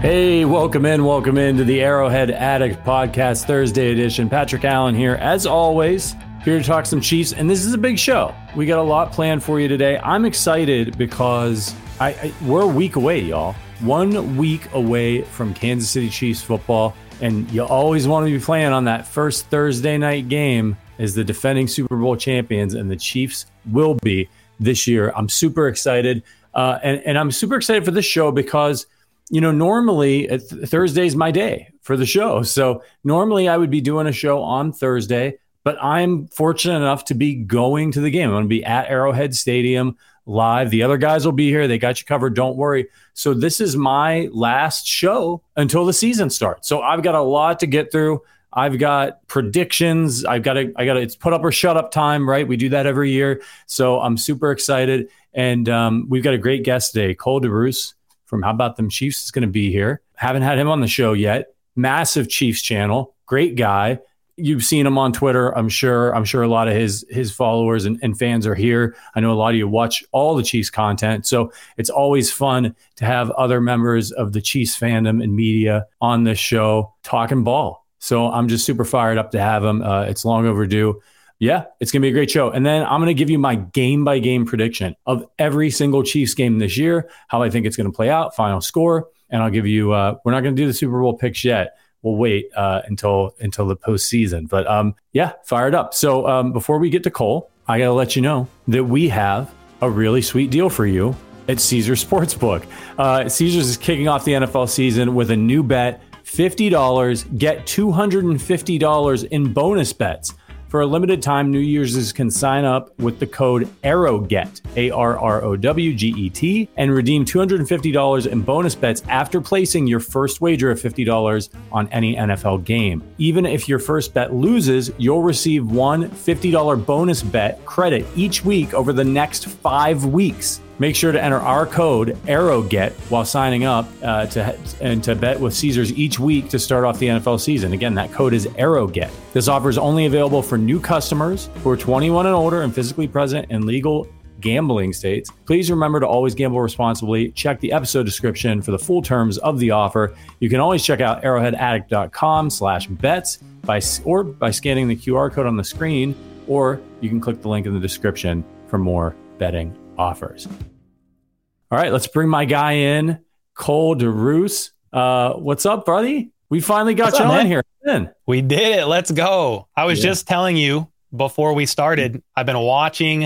Hey, welcome in, welcome in to the Arrowhead Addict Podcast Thursday edition. Patrick Allen here, as always, here to talk some Chiefs, and this is a big show. We got a lot planned for you today. I'm excited because I, I we're a week away, y'all. One week away from Kansas City Chiefs football, and you always want to be playing on that first Thursday night game as the defending Super Bowl champions, and the Chiefs will be this year. I'm super excited, uh, and and I'm super excited for this show because you know, normally uh, Thursday's my day for the show. So normally I would be doing a show on Thursday, but I'm fortunate enough to be going to the game. I'm going to be at Arrowhead Stadium live. The other guys will be here. They got you covered. Don't worry. So this is my last show until the season starts. So I've got a lot to get through. I've got predictions. I've got to, I got to, it's put up or shut up time, right? We do that every year. So I'm super excited. And um, we've got a great guest today, Cole DeRuse from How About Them Chiefs is going to be here. Haven't had him on the show yet. Massive Chiefs channel, great guy. You've seen him on Twitter, I'm sure. I'm sure a lot of his his followers and, and fans are here. I know a lot of you watch all the Chiefs content, so it's always fun to have other members of the Chiefs fandom and media on this show talking ball. So I'm just super fired up to have him. Uh, it's long overdue. Yeah, it's going to be a great show. And then I'm going to give you my game by game prediction of every single Chiefs game this year, how I think it's going to play out, final score. And I'll give you, uh, we're not going to do the Super Bowl picks yet. We'll wait uh, until until the postseason. But um, yeah, fired up. So um, before we get to Cole, I got to let you know that we have a really sweet deal for you at Caesar Sportsbook. Uh, Caesars is kicking off the NFL season with a new bet $50, get $250 in bonus bets. For a limited time, New Year's can sign up with the code ARROWGET, A R R O W G E T, and redeem $250 in bonus bets after placing your first wager of $50 on any NFL game. Even if your first bet loses, you'll receive one $50 bonus bet credit each week over the next five weeks. Make sure to enter our code ARROWGET while signing up uh, to and to bet with Caesars each week to start off the NFL season. Again, that code is ARROWGET. This offer is only available for new customers who are 21 and older and physically present in legal gambling states. Please remember to always gamble responsibly. Check the episode description for the full terms of the offer. You can always check out arrowheadaddict.com slash bets by, or by scanning the QR code on the screen, or you can click the link in the description for more betting offers. All right, let's bring my guy in, Cole DeRuse. Uh, what's up, buddy? We finally got what's you up, on man? here. In. We did it. Let's go. I was yeah. just telling you before we started, I've been watching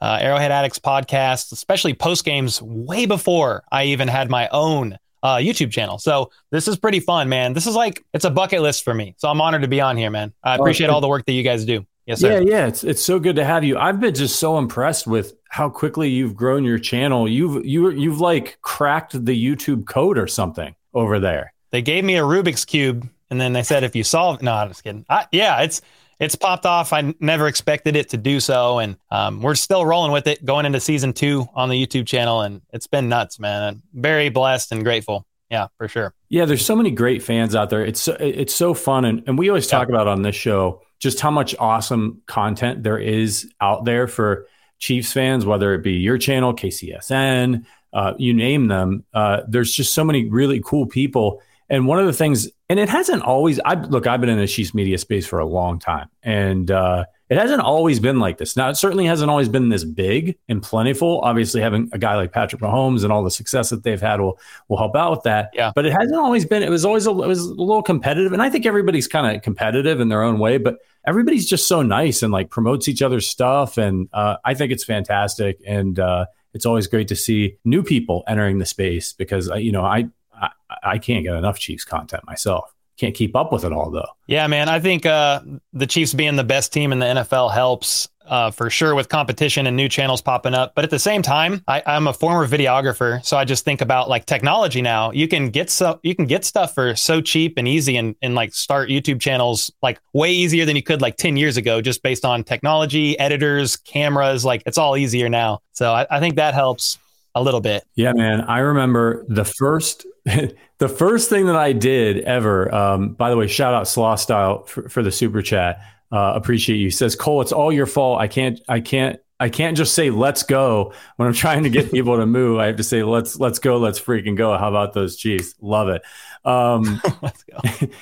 uh, Arrowhead Addicts podcast, especially post games, way before I even had my own uh, YouTube channel. So this is pretty fun, man. This is like it's a bucket list for me. So I'm honored to be on here, man. I oh, appreciate all the work that you guys do. Yes, sir. Yeah, yeah. It's it's so good to have you. I've been just so impressed with how quickly you've grown your channel. You've you you've like cracked the YouTube code or something over there. They gave me a Rubik's cube, and then they said if you solve, no, I'm just kidding. I, yeah, it's it's popped off. I never expected it to do so, and um, we're still rolling with it, going into season two on the YouTube channel, and it's been nuts, man. I'm very blessed and grateful. Yeah, for sure. Yeah, there's so many great fans out there. It's so, it's so fun, and, and we always talk yeah. about on this show just how much awesome content there is out there for Chiefs fans, whether it be your channel, KCSN, uh, you name them. Uh, there's just so many really cool people. And one of the things, and it hasn't always, I look, I've been in the Chiefs media space for a long time, and uh, it hasn't always been like this. Now, it certainly hasn't always been this big and plentiful. Obviously, having a guy like Patrick Mahomes and all the success that they've had will will help out with that. Yeah. But it hasn't always been. It was always a, it was a little competitive, and I think everybody's kind of competitive in their own way. But everybody's just so nice and like promotes each other's stuff, and uh, I think it's fantastic. And uh, it's always great to see new people entering the space because uh, you know I, I I can't get enough Chiefs content myself can't keep up with it all though. Yeah, man. I think uh, the Chiefs being the best team in the NFL helps uh, for sure with competition and new channels popping up. But at the same time, I, am a former videographer, so I just think about like technology now. You can get so you can get stuff for so cheap and easy, and and like start YouTube channels like way easier than you could like ten years ago, just based on technology, editors, cameras. Like it's all easier now. So I, I think that helps a little bit. Yeah, man. I remember the first the first thing that I did ever. Um, by the way, shout out Slaw Style for, for the super chat. Uh, appreciate you. He says Cole, it's all your fault. I can't. I can't. I can't just say let's go when I'm trying to get people to move. I have to say let's let's go, let's freaking go. How about those Chiefs? Love it. Um, let's go.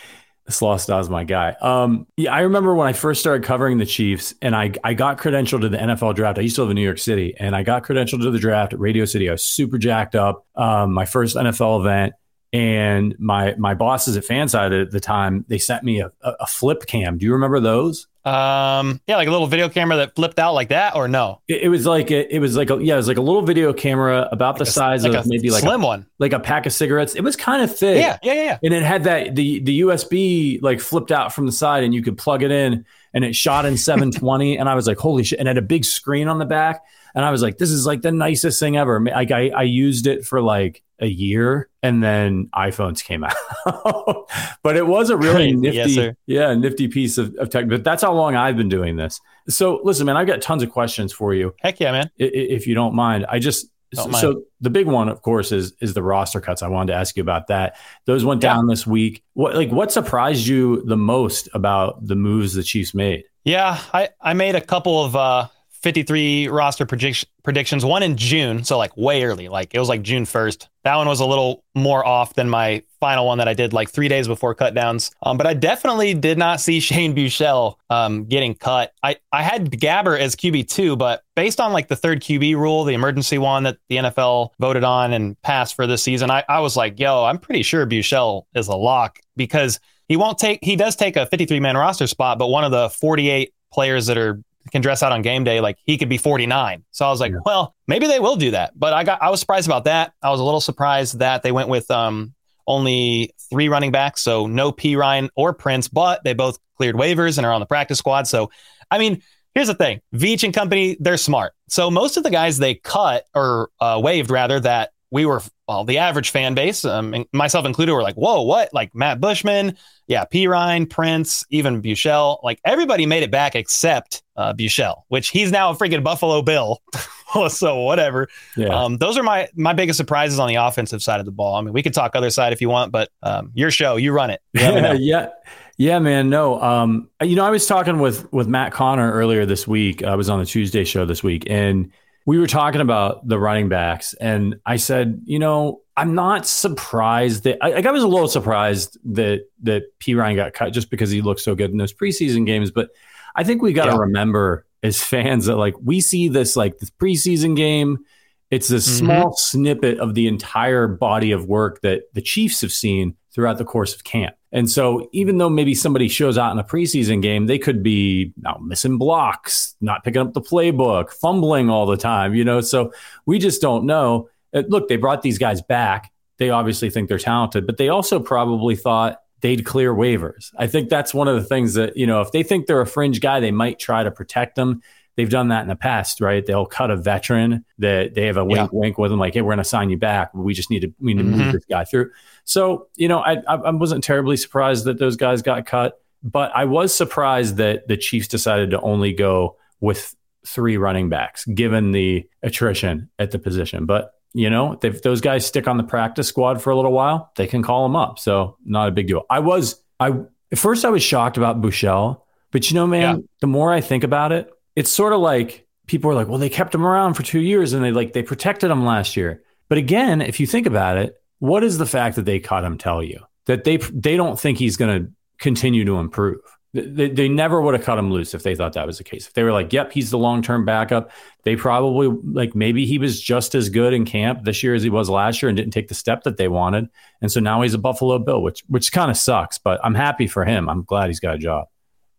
Slaw is my guy. Um, yeah, I remember when I first started covering the Chiefs, and I I got credentialed to the NFL draft. I used to live in New York City, and I got credentialed to the draft at Radio City. I was super jacked up. Um, my first NFL event, and my my bosses at FanSided at the time they sent me a, a flip cam. Do you remember those? Um, yeah, like a little video camera that flipped out like that, or no? It, it was like a, it was like a, yeah, it was like a little video camera about like the a, size like of maybe like slim a, one, like a pack of cigarettes. It was kind of thick. Yeah, yeah, yeah. And it had that the the USB like flipped out from the side, and you could plug it in, and it shot in 720. and I was like, holy shit! And it had a big screen on the back, and I was like, this is like the nicest thing ever. Like I I used it for like a year and then iPhones came out. but it was a really nifty, yes, yeah, nifty piece of, of, tech. But that's how long I've been doing this. So listen, man, I've got tons of questions for you. Heck yeah, man. If you don't mind, I just so, so, the big one, of course, is is the roster cuts. I wanted to ask you about that. Those went yeah. down this week. What like what surprised you the most about the moves the Chiefs made? Yeah, I I made a couple of uh 53 roster predict- predictions, one in June, so like way early, like it was like June 1st. That one was a little more off than my final one that I did like three days before cutdowns. Um, but I definitely did not see Shane Buechele um, getting cut. I, I had Gabbert as QB2, but based on like the third QB rule, the emergency one that the NFL voted on and passed for this season, I, I was like, yo, I'm pretty sure Buechele is a lock because he won't take, he does take a 53 man roster spot, but one of the 48 players that are can dress out on game day, like he could be 49. So I was like, yeah. well, maybe they will do that. But I got I was surprised about that. I was a little surprised that they went with um only three running backs, so no Perine or Prince, but they both cleared waivers and are on the practice squad. So I mean, here's the thing: Veach and company, they're smart. So most of the guys they cut or uh, waived rather that we were well, the average fan base, um, myself included, were like, "Whoa, what?" Like Matt Bushman, yeah, Perine, Prince, even Buechele, like everybody made it back except uh, Buechele, which he's now a freaking Buffalo Bill. so whatever. Yeah. Um, those are my my biggest surprises on the offensive side of the ball. I mean, we could talk other side if you want, but um, your show, you run it. Yeah, yeah, yeah, man. No, um, you know, I was talking with with Matt Connor earlier this week. I was on the Tuesday show this week, and we were talking about the running backs, and I said, you know, I'm not surprised that I, I was a little surprised that that Perine got cut just because he looked so good in those preseason games. But I think we got to yeah. remember as fans that like we see this like this preseason game. It's a mm-hmm. small snippet of the entire body of work that the Chiefs have seen throughout the course of camp. And so, even though maybe somebody shows out in a preseason game, they could be know, missing blocks, not picking up the playbook, fumbling all the time, you know. So, we just don't know. Uh, look, they brought these guys back. They obviously think they're talented, but they also probably thought they'd clear waivers. I think that's one of the things that, you know, if they think they're a fringe guy, they might try to protect them. They've done that in the past, right? They'll cut a veteran that they have a wink, yeah. wink with them, like, "Hey, we're going to sign you back. We just need to, we need to mm-hmm. move this guy through." So, you know, I, I wasn't terribly surprised that those guys got cut, but I was surprised that the Chiefs decided to only go with three running backs, given the attrition at the position. But you know, if those guys stick on the practice squad for a little while, they can call them up. So not a big deal. I was I at first I was shocked about Buechele, but you know, man, yeah. the more I think about it, it's sort of like people are like, well, they kept him around for two years and they like they protected him last year. But again, if you think about it, what is the fact that they caught him tell you? That they they don't think he's going to continue to improve. They, they never would have cut him loose if they thought that was the case. If they were like, "Yep, he's the long term backup," they probably like maybe he was just as good in camp this year as he was last year and didn't take the step that they wanted, and so now he's a Buffalo Bill, which which kind of sucks. But I'm happy for him. I'm glad he's got a job.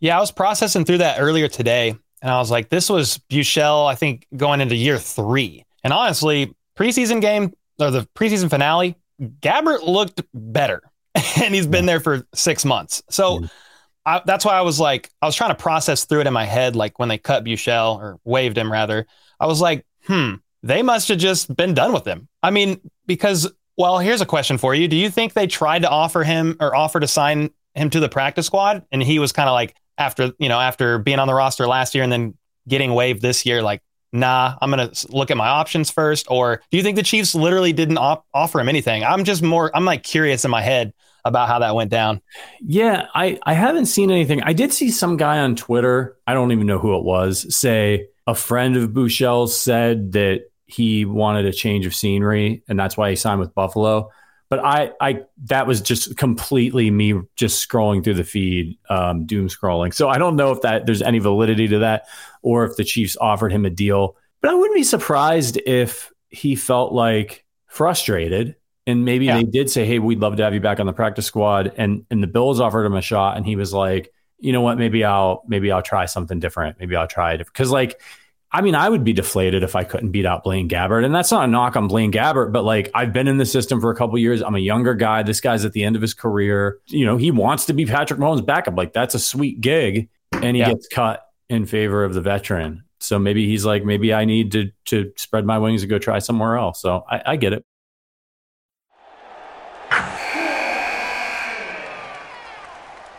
Yeah, I was processing through that earlier today, and I was like, "This was Buechele, I think, going into year three. And honestly, preseason game or the preseason finale, Gabbert looked better, and he's been there for six months. So I, that's why I was like, I was trying to process through it in my head, like when they cut Buechele or waived him rather. I was like, hmm, they must have just been done with him. I mean, because well, here's a question for you: Do you think they tried to offer him or offer to sign him to the practice squad, and he was kind of like after you know after being on the roster last year and then getting waived this year, like nah, I'm to look at my options first? Or do you think the Chiefs literally didn't op- offer him anything? I'm just more, I'm like curious in my head about how that went down. Yeah, I, I haven't seen anything. I did see some guy on Twitter, I don't even know who it was, say a friend of Buechele's said that he wanted a change of scenery and that's why he signed with Buffalo. But I, I that was just completely me just scrolling through the feed, um, doom scrolling. So I don't know if that there's any validity to that or if the Chiefs offered him a deal. But I wouldn't be surprised if he felt like frustrated and maybe yeah. they did say, "Hey, we'd love to have you back on the practice squad," and and the Bills offered him a shot, and he was like, "You know what? Maybe I'll maybe I'll try something different. Maybe I'll try it." Because like, I mean, I would be deflated if I couldn't beat out Blaine Gabbert, and that's not a knock on Blaine Gabbert, but like I've been in the system for a couple years. I'm a younger guy. This guy's at the end of his career. You know, he wants to be Patrick Mahomes' backup. Like that's a sweet gig, and he yeah. gets cut in favor of the veteran. So maybe he's like, maybe I need to to spread my wings and go try somewhere else. So I, I get it.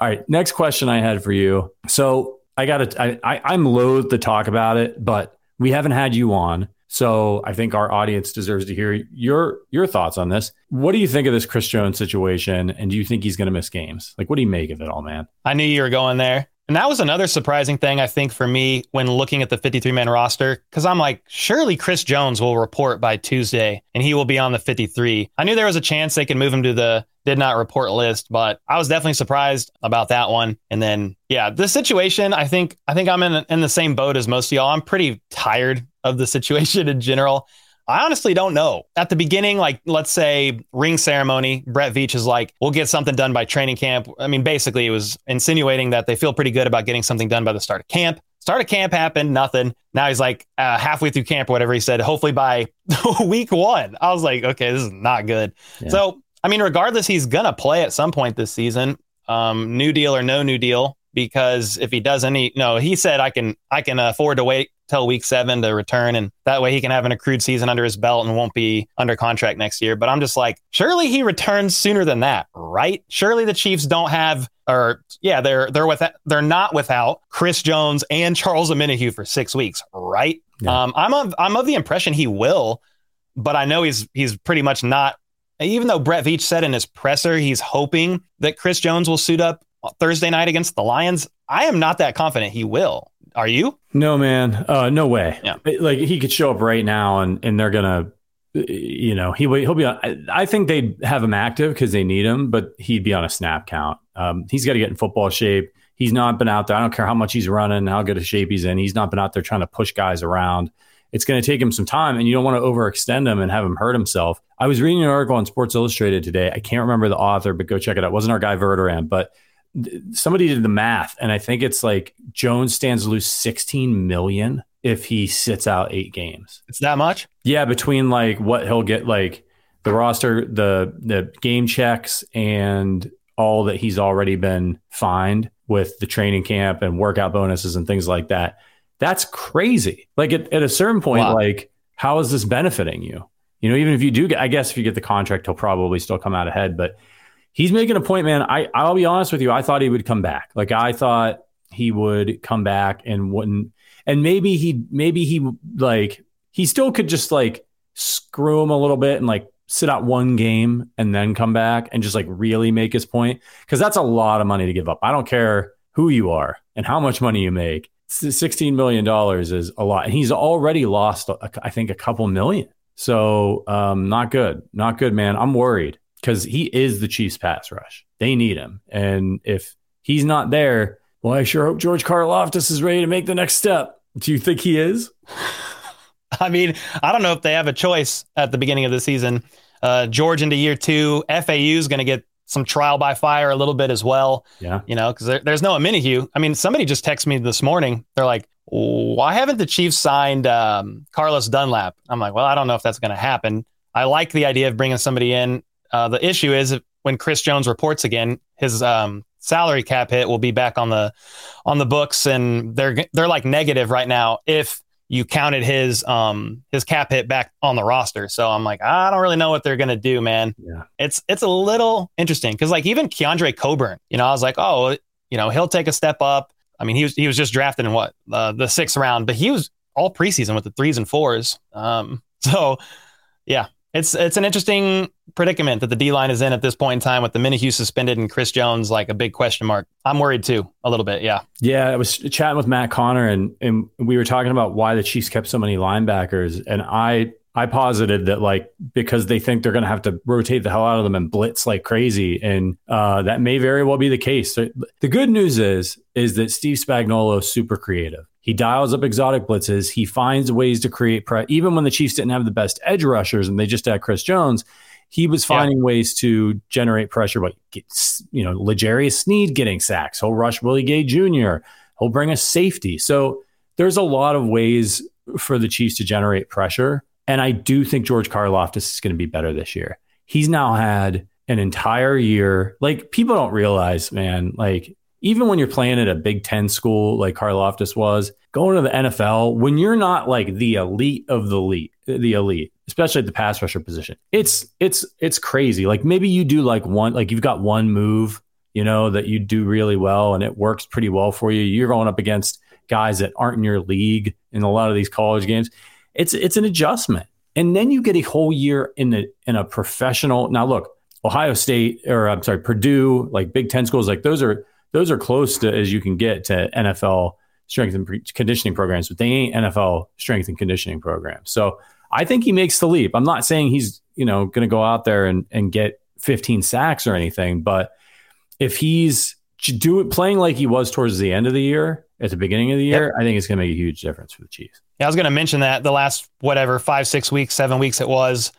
All right. Next question I had for you. So I got to, I, I'm loath to talk about it, but we haven't had you on. So I think our audience deserves to hear your your thoughts on this. What do you think of this Chris Jones situation, and do you think he's going to miss games? Like, what do you make of it all, man? I knew you were going there. And that was another surprising thing, I think, for me when looking at the 53 man roster, because I'm like, surely Chris Jones will report by Tuesday and he will be on the 53. I knew there was a chance they could move him to the did not report list, but I was definitely surprised about that one. And then, yeah, the situation, I think, I think I'm in, in the same boat as most of y'all. I'm pretty tired of the situation in general. I honestly don't know. At the beginning, like let's say ring ceremony, Brett Veach is like, we'll get something done by training camp. I mean, basically, it was insinuating that they feel pretty good about getting something done by the start of camp. Start of camp happened, nothing. Now he's like uh, halfway through camp or whatever. He said, hopefully by week one. I was like, okay, this is not good. Yeah. So, I mean, regardless, he's gonna play at some point this season. Um, new deal or no new deal because if he does any no he said i can i can afford to wait till week seven to return. And that way he can have an accrued season under his belt and won't be under contract next year. But I'm just like, surely he returns sooner than that, right? Surely the Chiefs don't have, or yeah, they're, they're with, they're not without Chris Jones and Charles Omenihu for six weeks, right? Yeah. Um, I'm of, I'm of the impression he will, but I know he's, he's pretty much not even though Brett Veach said in his presser he's hoping that Chris Jones will suit up Thursday night against the Lions, I am not that confident he will. Are you? No, man. Uh, no way. Yeah. Like he could show up right now and, and they're going to, you know, he, he'll be on, I think they'd have him active because they need him, but he'd be on a snap count. Um, he's got to get in football shape. He's not been out there. I don't care how much he's running, how good a shape he's in. He's not been out there trying to push guys around. It's going to take him some time, and you don't want to overextend him and have him hurt himself. I was reading an article on Sports Illustrated today. I can't remember the author, but go check it out. It wasn't our guy Verderame, but somebody did the math, and I think it's like Jones stands to lose 16 million if he sits out eight games. It's that much? Yeah, between like what he'll get, like the roster, the the game checks, and all that he's already been fined with the training camp and workout bonuses and things like that. That's crazy. Like at, at a certain point, wow. like how is this benefiting you? You know, even if you do get, I guess if you get the contract, he'll probably still come out ahead. But he's making a point, man. I I'll be honest with you. I thought he would come back. Like I thought he would come back and wouldn't. And maybe he maybe he like he still could just like screw him a little bit and like sit out one game and then come back and just like really make his point because that's a lot of money to give up. I don't care who you are and how much money you make. $16 million is a lot. And he's already lost, I think, a couple million. So, um, not good. Not good, man. I'm worried because he is the Chiefs pass rush. They need him. And if he's not there, well, I sure hope George Karlaftis is ready to make the next step. Do you think he is? I mean, I don't know if they have a choice at the beginning of the season. Uh, George into year two. FAU is going to get some trial by fire a little bit as well. Yeah. You know, because there, there's no Omenihu. I mean, somebody just texted me this morning. They're like, why haven't the Chiefs signed um, Carlos Dunlap? I'm like, well, I don't know if that's going to happen. I like the idea of bringing somebody in. Uh, the issue is when Chris Jones reports again, his um, salary cap hit will be back on the on the books, and they're they're like negative right now. If you counted his um his cap hit back on the roster. So I'm like, I don't really know what they're gonna do, man. Yeah. It's it's a little interesting because like even Keondre Coburn, you know, I was like, oh, you know, he'll take a step up. I mean, he was he was just drafted in what uh, the sixth round, but he was all preseason with the threes and fours. Um, so yeah, it's it's an interesting predicament that the D line is in at this point in time with the Omenihu suspended and Chris Jones like a big question mark. I'm worried too, a little bit. Yeah. Yeah. I was chatting with Matt Connor and, and we were talking about why the Chiefs kept so many linebackers. And I, I posited that like because they think they're going to have to rotate the hell out of them and blitz like crazy, and uh, that may very well be the case. The good news is is that Steve Spagnuolo is super creative. He dials up exotic blitzes. He finds ways to create pressure. Even when the Chiefs didn't have the best edge rushers and they just had Chris Jones, he was finding yeah. ways to generate pressure. But you know, L'Jarius Sneed getting sacks. He'll rush Willie Gay Jr. He'll bring a safety. So there's a lot of ways for the Chiefs to generate pressure. And I do think George Karlaftis is going to be better this year. He's now had an entire year. Like people don't realize, man, like even when you're playing at a Big Ten school like Karlaftis was, going to the NFL, when you're not like the elite of the elite, the elite, especially at the pass rusher position, it's it's it's crazy. Like maybe you do like one, like you've got one move, you know, that you do really well and it works pretty well for you. You're going up against guys that aren't in your league in a lot of these college games. It's it's an adjustment. And then you get a whole year in the in a professional. Now look, Ohio State or I'm sorry, Purdue, like Big Ten schools, like those are those are close to as you can get to NFL strength and conditioning programs, but they ain't NFL strength and conditioning programs. So I think he makes the leap. I'm not saying he's you know going to go out there and and get 15 sacks or anything, but if he's do it playing like he was towards the end of the year at the beginning of the year, yep. I think it's going to make a huge difference for the Chiefs. Yeah, I was going to mention that the last whatever five, six weeks, seven weeks it was.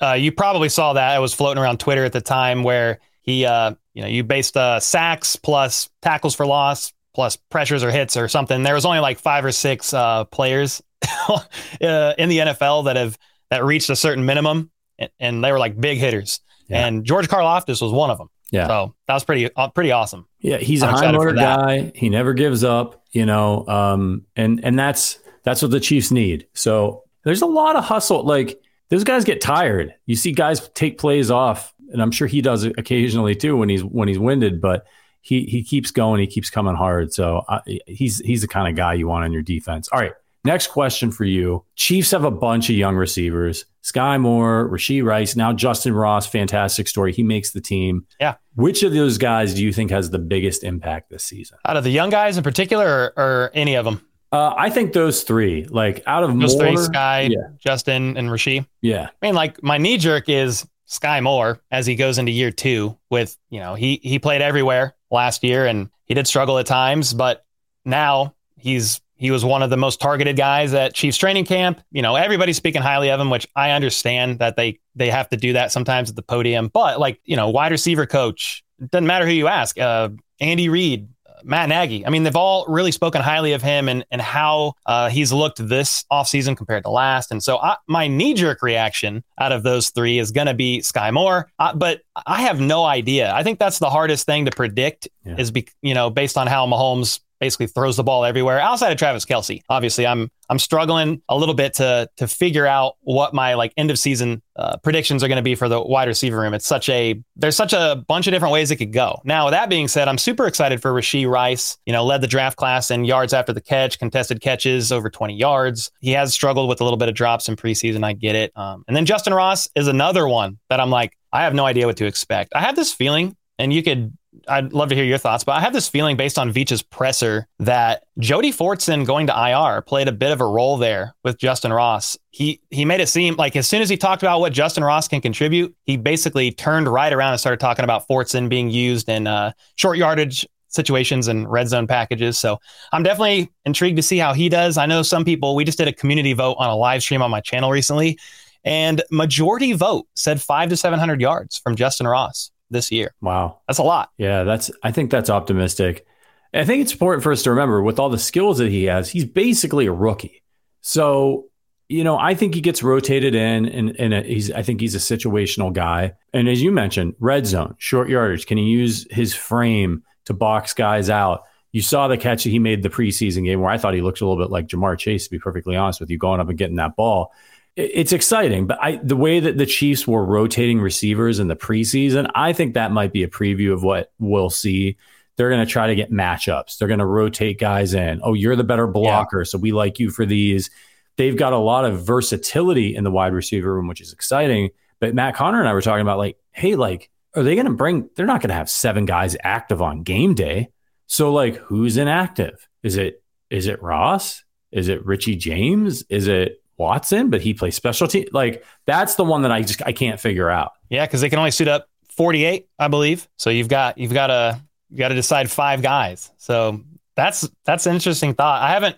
Uh, you probably saw that I was floating around Twitter at the time where he uh, you know, you based uh, sacks plus tackles for loss plus pressures or hits or something. There was only like five or six uh, players uh, in the NFL that have that reached a certain minimum, and, and they were like big hitters. Yeah. And George Karlaftis was one of them. Yeah. So that was pretty uh, pretty awesome. Yeah, he's I'm a high motor guy. He never gives up. You know, um, and and that's that's what the Chiefs need. So there's a lot of hustle. Like those guys get tired. You see guys take plays off and I'm sure he does it occasionally too when he's when he's winded. But he he keeps going, he keeps coming hard. So uh, he's he's the kind of guy you want on your defense. All right, next question for you. Chiefs have a bunch of young receivers: Skyy Moore, Rashee Rice, now Justyn Ross. Fantastic story. He makes the team. Yeah. Which of those guys do you think has the biggest impact this season? Out of the young guys in particular, or, or any of them? Uh, I think those three, like out of those Moore, three, Skyy, yeah. Justyn, and Rashee. Yeah. I mean, like my knee jerk is Skyy Moore as he goes into year two with, you know, he he played everywhere last year and he did struggle at times, but now he's he was one of the most targeted guys at Chiefs training camp. You know, everybody's speaking highly of him, which I understand that they they have to do that sometimes at the podium. But like, you know, wide receiver coach, doesn't matter who you ask. Uh, Andy Reid, Matt Nagy. I mean, they've all really spoken highly of him and, and how uh, he's looked this offseason compared to last. And so I, my knee jerk reaction out of those three is going to be Skyy Moore. Uh, but I have no idea. I think that's the hardest thing to predict yeah. is, be, you know, based on how Mahomes basically throws the ball everywhere outside of Travis Kelce. Obviously, I'm I'm struggling a little bit to to figure out what my like end of season uh, predictions are going to be for the wide receiver room. It's such a there's such a bunch of different ways it could go. Now, with that being said, I'm super excited for Rashee Rice. You know, led the draft class in yards after the catch, contested catches over 20 yards. He has struggled with a little bit of drops in preseason. I get it. Um, and then Justyn Ross is another one that I'm like, I have no idea what to expect. I have this feeling, and you could I'd love to hear your thoughts, but I have this feeling based on Veach's presser that Jody Fortson going to IR played a bit of a role there with Justyn Ross. He he made it seem like as soon as he talked about what Justyn Ross can contribute, he basically turned right around and started talking about Fortson being used in uh, short yardage situations and red zone packages. So I'm definitely intrigued to see how he does. I know some people, we just did a community vote on a live stream on my channel recently, and majority vote said five to 700 yards from Justyn Ross this year. Wow. That's a lot. Yeah, that's I think that's optimistic. I think it's important for us to remember with all the skills that he has, he's basically a rookie. So, you know, I think he gets rotated in and, and he's I think he's a situational guy. And as you mentioned, red zone, short yardage, can he use his frame to box guys out? You saw the catch that he made the preseason game where I thought he looked a little bit like Ja'Marr Chase, to be perfectly honest with you, going up and getting that ball it's exciting, but I the way that the Chiefs were rotating receivers in the preseason, I think that might be a preview of what we'll see. They're going to try to get matchups. They're going to rotate guys in. Oh, you're the better blocker, yeah. so we like you for these. They've got a lot of versatility in the wide receiver room, which is exciting. But Matt Connor and I were talking about like, hey, like, are they going to bring? They're not going to have seven guys active on game day. So like, who's inactive? Is it is it Ross? Is it Richie James? Is it Watson, but he plays specialty. Like that's the one that I just I can't figure out. Yeah, because they can only suit up 48, I believe. So you've got you've got to you got to decide five guys. So that's that's an interesting thought. I haven't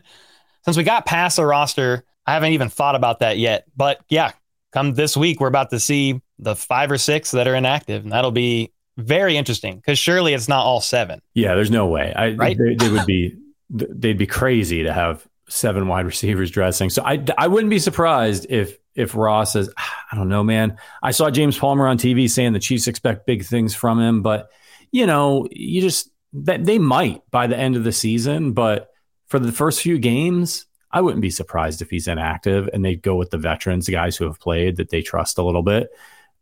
since we got past the roster, I haven't even thought about that yet. But yeah, come this week, we're about to see the five or six that are inactive, and that'll be very interesting because surely it's not all seven. Yeah, there's no way. I, right? They, they would be they'd be crazy to have seven wide receivers dressing. So I, I wouldn't be surprised if if Ross says, ah, I don't know, man. I saw James Palmer on TV saying the Chiefs expect big things from him, but you know, you just that they might by the end of the season, but for the first few games, I wouldn't be surprised if he's inactive and they go with the veterans, the guys who have played that they trust a little bit.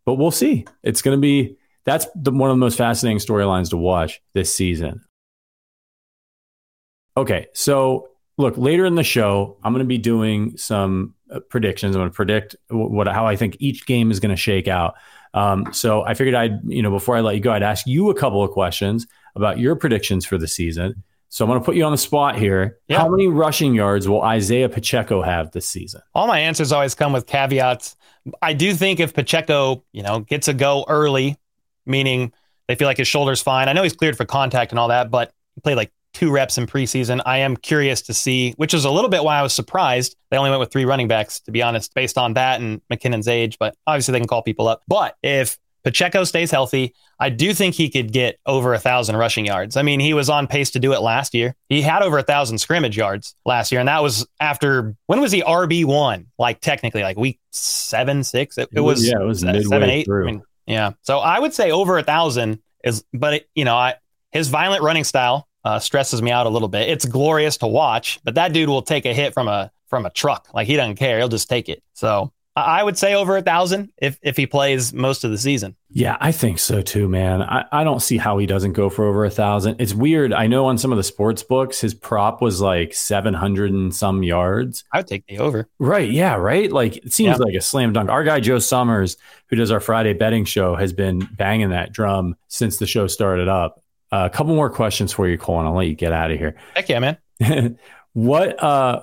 But we'll see. It's going to be that's the, one of the most fascinating storylines to watch this season. Okay, so look, later in the show, I'm going to be doing some uh, predictions. I'm going to predict what how I think each game is going to shake out. Um, so I figured I'd, you know, before I let you go, I'd ask you a couple of questions about your predictions for the season. So I'm going to put you on the spot here. Yeah. How many rushing yards will Isaiah Pacheco have this season? All my answers always come with caveats. I do think if Pacheco, you know, gets a go early, meaning they feel like his shoulder's fine. I know he's cleared for contact and all that, but he played like two reps in preseason. I am curious to see, which is a little bit why I was surprised. They only went with three running backs, to be honest, based on that and McKinnon's age, but obviously they can call people up. But if Pacheco stays healthy, I do think he could get over a thousand rushing yards. I mean, he was on pace to do it last year. He had over a thousand scrimmage yards last year, and that was after when was he RB one? Like technically, like week seven, six. It, it was yeah, it was seven, eight. I mean, yeah. So I would say over a thousand is, but it, you know, I his violent running style uh, stresses me out a little bit. It's glorious to watch, but that dude will take a hit from a from a truck. Like he doesn't care. He'll just take it. So I would say over a thousand if if he plays most of the season. Yeah, I think so too, man. I, I don't see how he doesn't go for over a thousand. It's weird. I know on some of the sports books, his prop was like seven hundred and some yards. I would take the over. Right? Yeah. Right. Like it seems yeah. like a slam dunk. Our guy Joe Summers, who does our Friday betting show, has been banging that drum since the show started up. Uh, a couple more questions for you, Cole, and I'll let you get out of here. Heck yeah, man. what? Uh,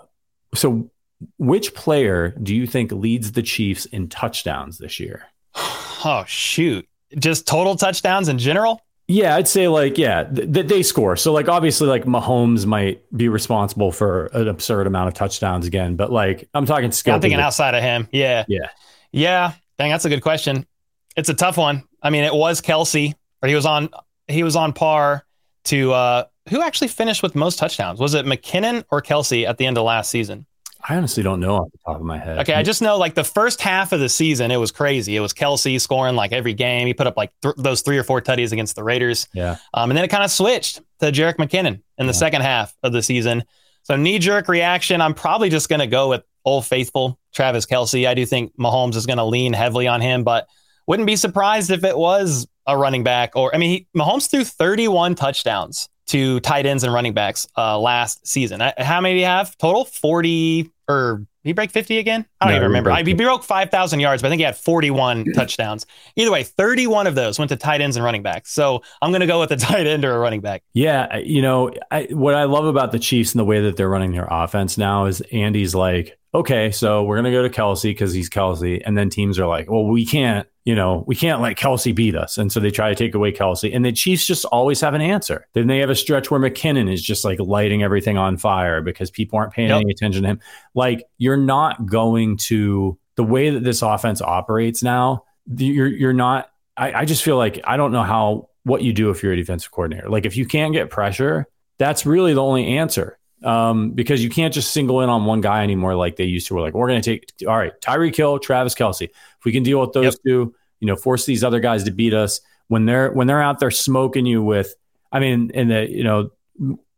so, which player do you think leads the Chiefs in touchdowns this year? Oh shoot! Just total touchdowns in general. Yeah, I'd say like yeah, that th- they score. So like obviously like Mahomes might be responsible for an absurd amount of touchdowns again, but like I'm talking skill. I'm thinking outside of him. Yeah, yeah, yeah. Dang, that's a good question. It's a tough one. I mean, it was Kelce, or he was on he was on par to uh, who actually finished with most touchdowns. Was it McKinnon or Kelce at the end of last season? I honestly don't know off the top of my head. Okay, I just know like the first half of the season, it was crazy. It was Kelce scoring like every game. He put up like th- those three or four tutties against the Raiders. Yeah. Um, and then it kind of switched to Jerick McKinnon in the Yeah. second half of the season. So knee jerk reaction. I'm probably just going to go with old faithful Travis Kelce. I do think Mahomes is going to lean heavily on him, but wouldn't be surprised if it was a running back or I mean, he, Mahomes threw 31 touchdowns to tight ends and running backs uh, last season. How many do you have total? 40 or he break 50 again? I don't No, even remember. I, he broke 5,000 yards, but I think he had 41 touchdowns. Either way, 31 of those went to tight ends and running backs. So I'm going to go with a tight end or a running back. Yeah, you know, I, what I love about the Chiefs and the way that they're running their offense now is Andy's like, okay, so we're gonna go to Kelce because he's Kelce, and then teams are like, well, we can't, you know, we can't let Kelce beat us, and so they try to take away Kelce, and the Chiefs just always have an answer. Then they have a stretch where McKinnon is just like lighting everything on fire because people aren't paying Yep. any attention to him. Like you're not going to the way that this offense operates now. You're you're not. I, I just feel like I don't know how what you do if you're a defensive coordinator. Like if you can't get pressure, that's really the only answer. Um, because you can't just single in on one guy anymore like they used to. We're like, we're going to take all right, Tyreek Hill, Travis Kelce. If we can deal with those Yep. two, you know, force these other guys to beat us when they're when they're out there smoking you with. I mean, and the you know,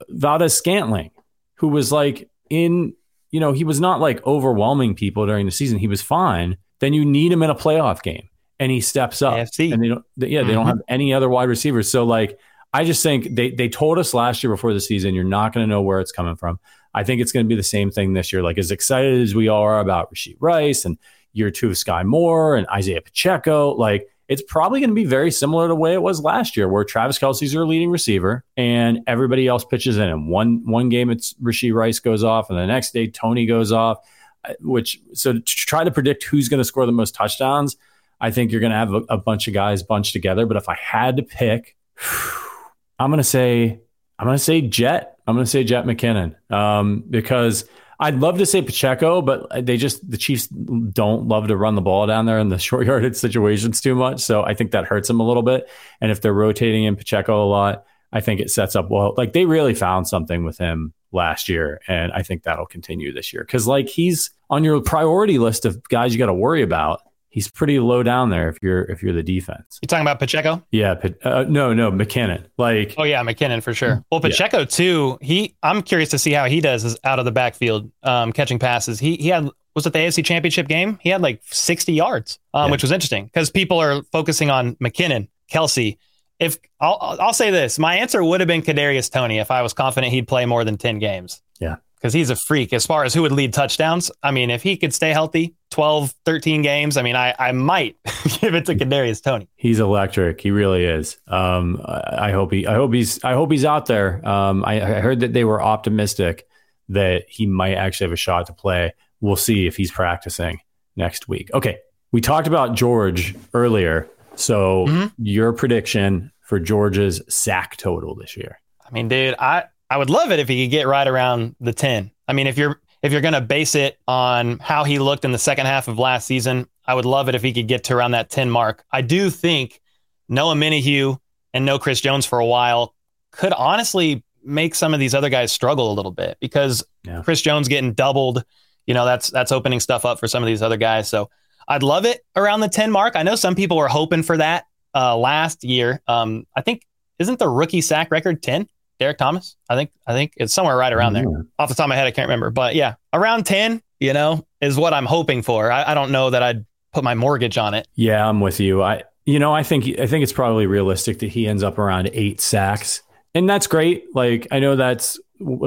Valdes-Scantling, who was like in, you know, he was not like overwhelming people during the season. He was fine. Then you need him in a playoff game, and he steps up. AFC. And they don't, yeah, they don't Mhm. have any other wide receivers. So like, I just think they they told us last year before the season, you're not going to know where it's coming from. I think it's going to be the same thing this year. Like as excited as we are about Rashee Rice and year two of Skyy Moore and Isaiah Pacheco, like it's probably going to be very similar to the way it was last year, where Travis Kelce's your leading receiver and everybody else pitches in. And one one game it's Rashee Rice goes off, and the next day Toney goes off. uh, Which so to try to predict who's going to score the most touchdowns, I think you're going to have a, a bunch of guys bunched together. But if I had to pick, I'm going to say I'm going to say Jet. I'm going to say Jet McKinnon um, because I'd love to say Pacheco, but they just the Chiefs don't love to run the ball down there in the short yardage situations too much. So I think that hurts them a little bit. And if they're rotating in Pacheco a lot, I think it sets up well. Like they really found something with him last year, and I think that'll continue this year because like he's on your priority list of guys you got to worry about. He's pretty low down there if you're if you're the defense. You talking about Pacheco? Yeah, uh, no, no, McKinnon. Like Oh yeah, McKinnon for sure. Well, Yeah. Pacheco too. He, I'm curious to see how he does as out of the backfield, um, catching passes. He he had was it the AFC Championship game? He had like 60 yards, um, Yeah. which was interesting because people are focusing on McKinnon, Kelce. If I'll I'll I'll say this, my answer would have been Kadarius Toney if I was confident he'd play more than 10 games. Yeah. Because he's a freak as far as who would lead touchdowns. I mean, if he could stay healthy 12, 13 games, I mean, I, I might give it to Kadarius Toney. He's electric. He really is. Um, I I hope he. I hope he's. I hope he's out there. Um, I, I heard that they were optimistic that he might actually have a shot to play. We'll see if he's practicing next week. Okay, we talked about George earlier. So Mhm. your prediction for George's sack total this year? I mean, dude, I, I would love it if he could get right around the 10. I mean, if you're if you're going to base it on how he looked in the second half of last season, I would love it if he could get to around that 10 mark. I do think no Omenihu and no Chris Jones for a while could honestly make some of these other guys struggle a little bit because Yeah. Chris Jones getting doubled, you know, that's that's opening stuff up for some of these other guys. So I'd love it around the 10 mark. I know some people were hoping for that uh, last year. Um, I think isn't the rookie sack record 10? Derrick Thomas? I think I think it's somewhere right around there. Mm-hmm. Off the top of my head, I can't remember. But yeah, around 10, you know, is what I'm hoping for. I, I don't know that I'd put my mortgage on it. Yeah, I'm with you. I you know, I think I think it's probably realistic that he ends up around 8 sacks. And that's great. Like I know that's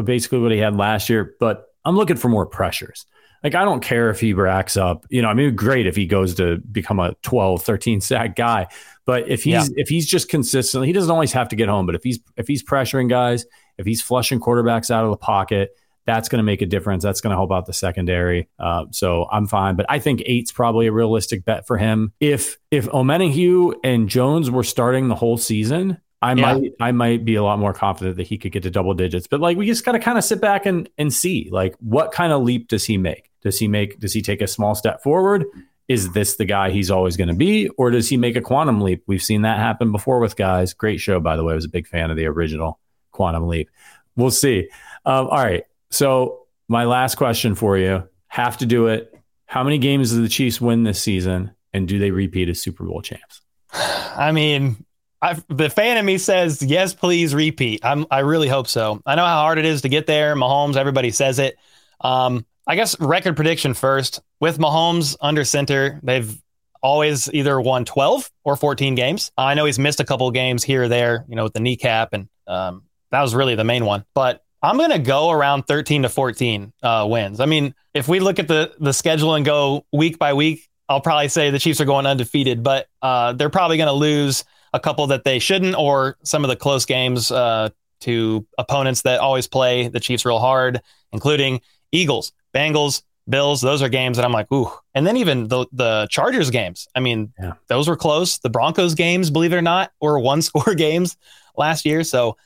basically what he had last year, but I'm looking for more pressures. Like I don't care if he racks up, you know, I mean great if he goes to become a 12, 13 sack guy, but if he's Yeah. if he's just consistently, he doesn't always have to get home, but if he's if he's pressuring guys, if he's flushing quarterbacks out of the pocket, that's going to make a difference. That's going to help out the secondary. Uh, so I'm fine, but I think eight's probably a realistic bet for him. If if Omenihu and Jones were starting the whole season, I Yeah. might I might be a lot more confident that he could get to double digits. But like we just got to kind of sit back and and see like what kind of leap does he make? Does he make does he take a small step forward? Is this the guy he's always going to be, or does he make a quantum leap? We've seen that happen before with guys. Great show, by the way. I was a big fan of the original quantum leap. We'll see. Um, all right. So my last question for you: Have to do it. How many games do the Chiefs win this season, and do they repeat as Super Bowl champs? I mean, I've, the fan in me says yes, please repeat. I'm, I really hope so. I know how hard it is to get there. Mahomes, everybody says it. Um, I guess record prediction first with Mahomes under center. They've always either won 12 or 14 games. I know he's missed a couple games here or there, you know, with the kneecap, and um, that was really the main one. But I'm going to go around 13 to 14 uh, wins. I mean, if we look at the the schedule and go week by week, I'll probably say the Chiefs are going undefeated, but uh, they're probably going to lose a couple that they shouldn't, or some of the close games uh, to opponents that always play the Chiefs real hard, including Eagles, Bengals, Bills. Those are games that I'm like, ooh. And then even the the Chargers games. I mean, yeah. those were close. The Broncos games, believe it or not, were one score games last year. So,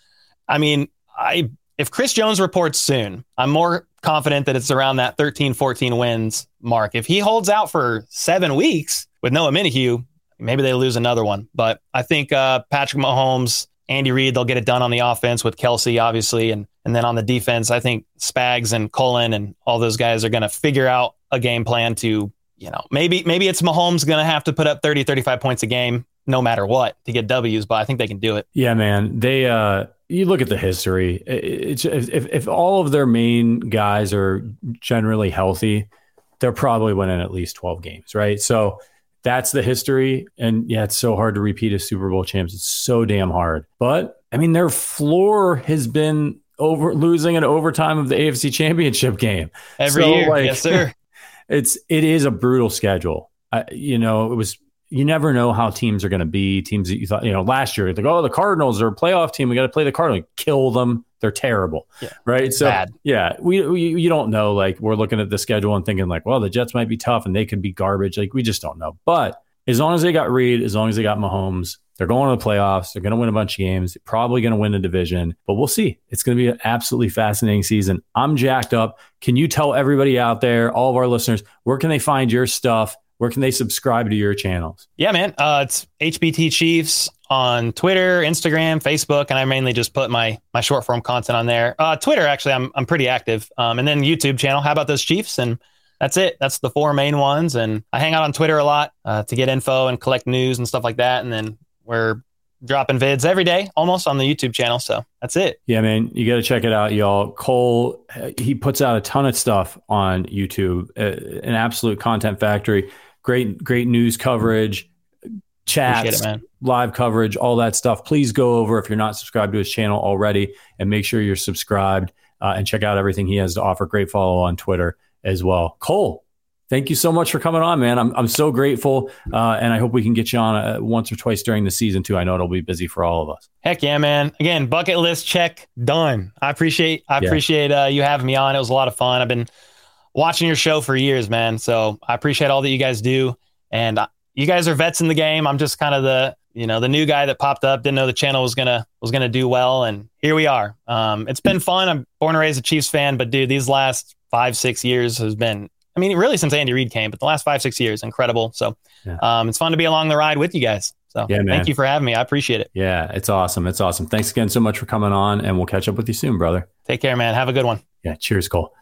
I mean, I if Chris Jones reports soon, I'm more confident that it's around that 13, 14 wins mark. If he holds out for seven weeks with no Omenihu, maybe they lose another one. But I think uh, Patrick Mahomes, Andy Reid, they'll get it done on the offense with Kelce, obviously, and and then on the defense, I think Spags and Cullen and all those guys are going to figure out a game plan to, you know, maybe maybe it's Mahomes going to have to put up 30, 35 points a game no matter what to get W's, but I think they can do it. Yeah, man. They uh you look at the history. It's if if all of their main guys are generally healthy, they're probably winning at least 12 games, right? So that's the history. And yeah, it's so hard to repeat as Super Bowl champs. It's so damn hard. But I mean, their floor has been over losing an overtime of the AFC Championship game every so, year. Like, yes, sir. It's it is a brutal schedule. I, you know, it was you never know how teams are going to be. Teams that you thought, you know, last year, like, oh, the Cardinals are a playoff team. We got to play the Cardinals. Kill them. They're terrible. Yeah, right. So, bad. yeah, we, we, you don't know. Like, we're looking at the schedule and thinking, like, well, the Jets might be tough and they could be garbage. Like, we just don't know. But as long as they got Reid, as long as they got Mahomes, they're going to the playoffs. They're going to win a bunch of games. They're probably going to win the division, but we'll see. It's going to be an absolutely fascinating season. I'm jacked up. Can you tell everybody out there, all of our listeners, where can they find your stuff? Where can they subscribe to your channels? Yeah, man. Uh, it's HBT Chiefs on Twitter, Instagram, Facebook, and I mainly just put my my short form content on there. Uh, Twitter, actually, I'm I'm pretty active, um, and then YouTube channel. How about those Chiefs? And that's it. That's the four main ones. And I hang out on Twitter a lot uh, to get info and collect news and stuff like that. And then we're dropping vids every day almost on the YouTube channel. So that's it. Yeah, man. You got to check it out, y'all. Cole, he puts out a ton of stuff on YouTube, uh, an absolute content factory. Great, great news coverage, chats, it, live coverage, all that stuff. Please go over if you're not subscribed to his channel already and make sure you're subscribed uh, and check out everything he has to offer. Great follow on Twitter as well. Cole, thank you so much for coming on, man. I'm I'm so grateful, uh, and I hope we can get you on uh, once or twice during the season too. I know it'll be busy for all of us. Heck yeah, man! Again, bucket list check done. I appreciate I yeah. appreciate uh, you having me on. It was a lot of fun. I've been watching your show for years, man. So I appreciate all that you guys do, and you guys are vets in the game. I'm just kind of the you know the new guy that popped up. Didn't know the channel was gonna was gonna do well, and here we are. Um, it's been fun. I'm born and raised a Chiefs fan, but dude, these last five six years has been I mean, really since Andy Reid came, but the last five, six years, incredible. So yeah. um, it's fun to be along the ride with you guys. So yeah, thank you for having me. I appreciate it. Yeah, it's awesome. It's awesome. Thanks again so much for coming on, and we'll catch up with you soon, brother. Take care, man. Have a good one. Yeah. Cheers, Cole.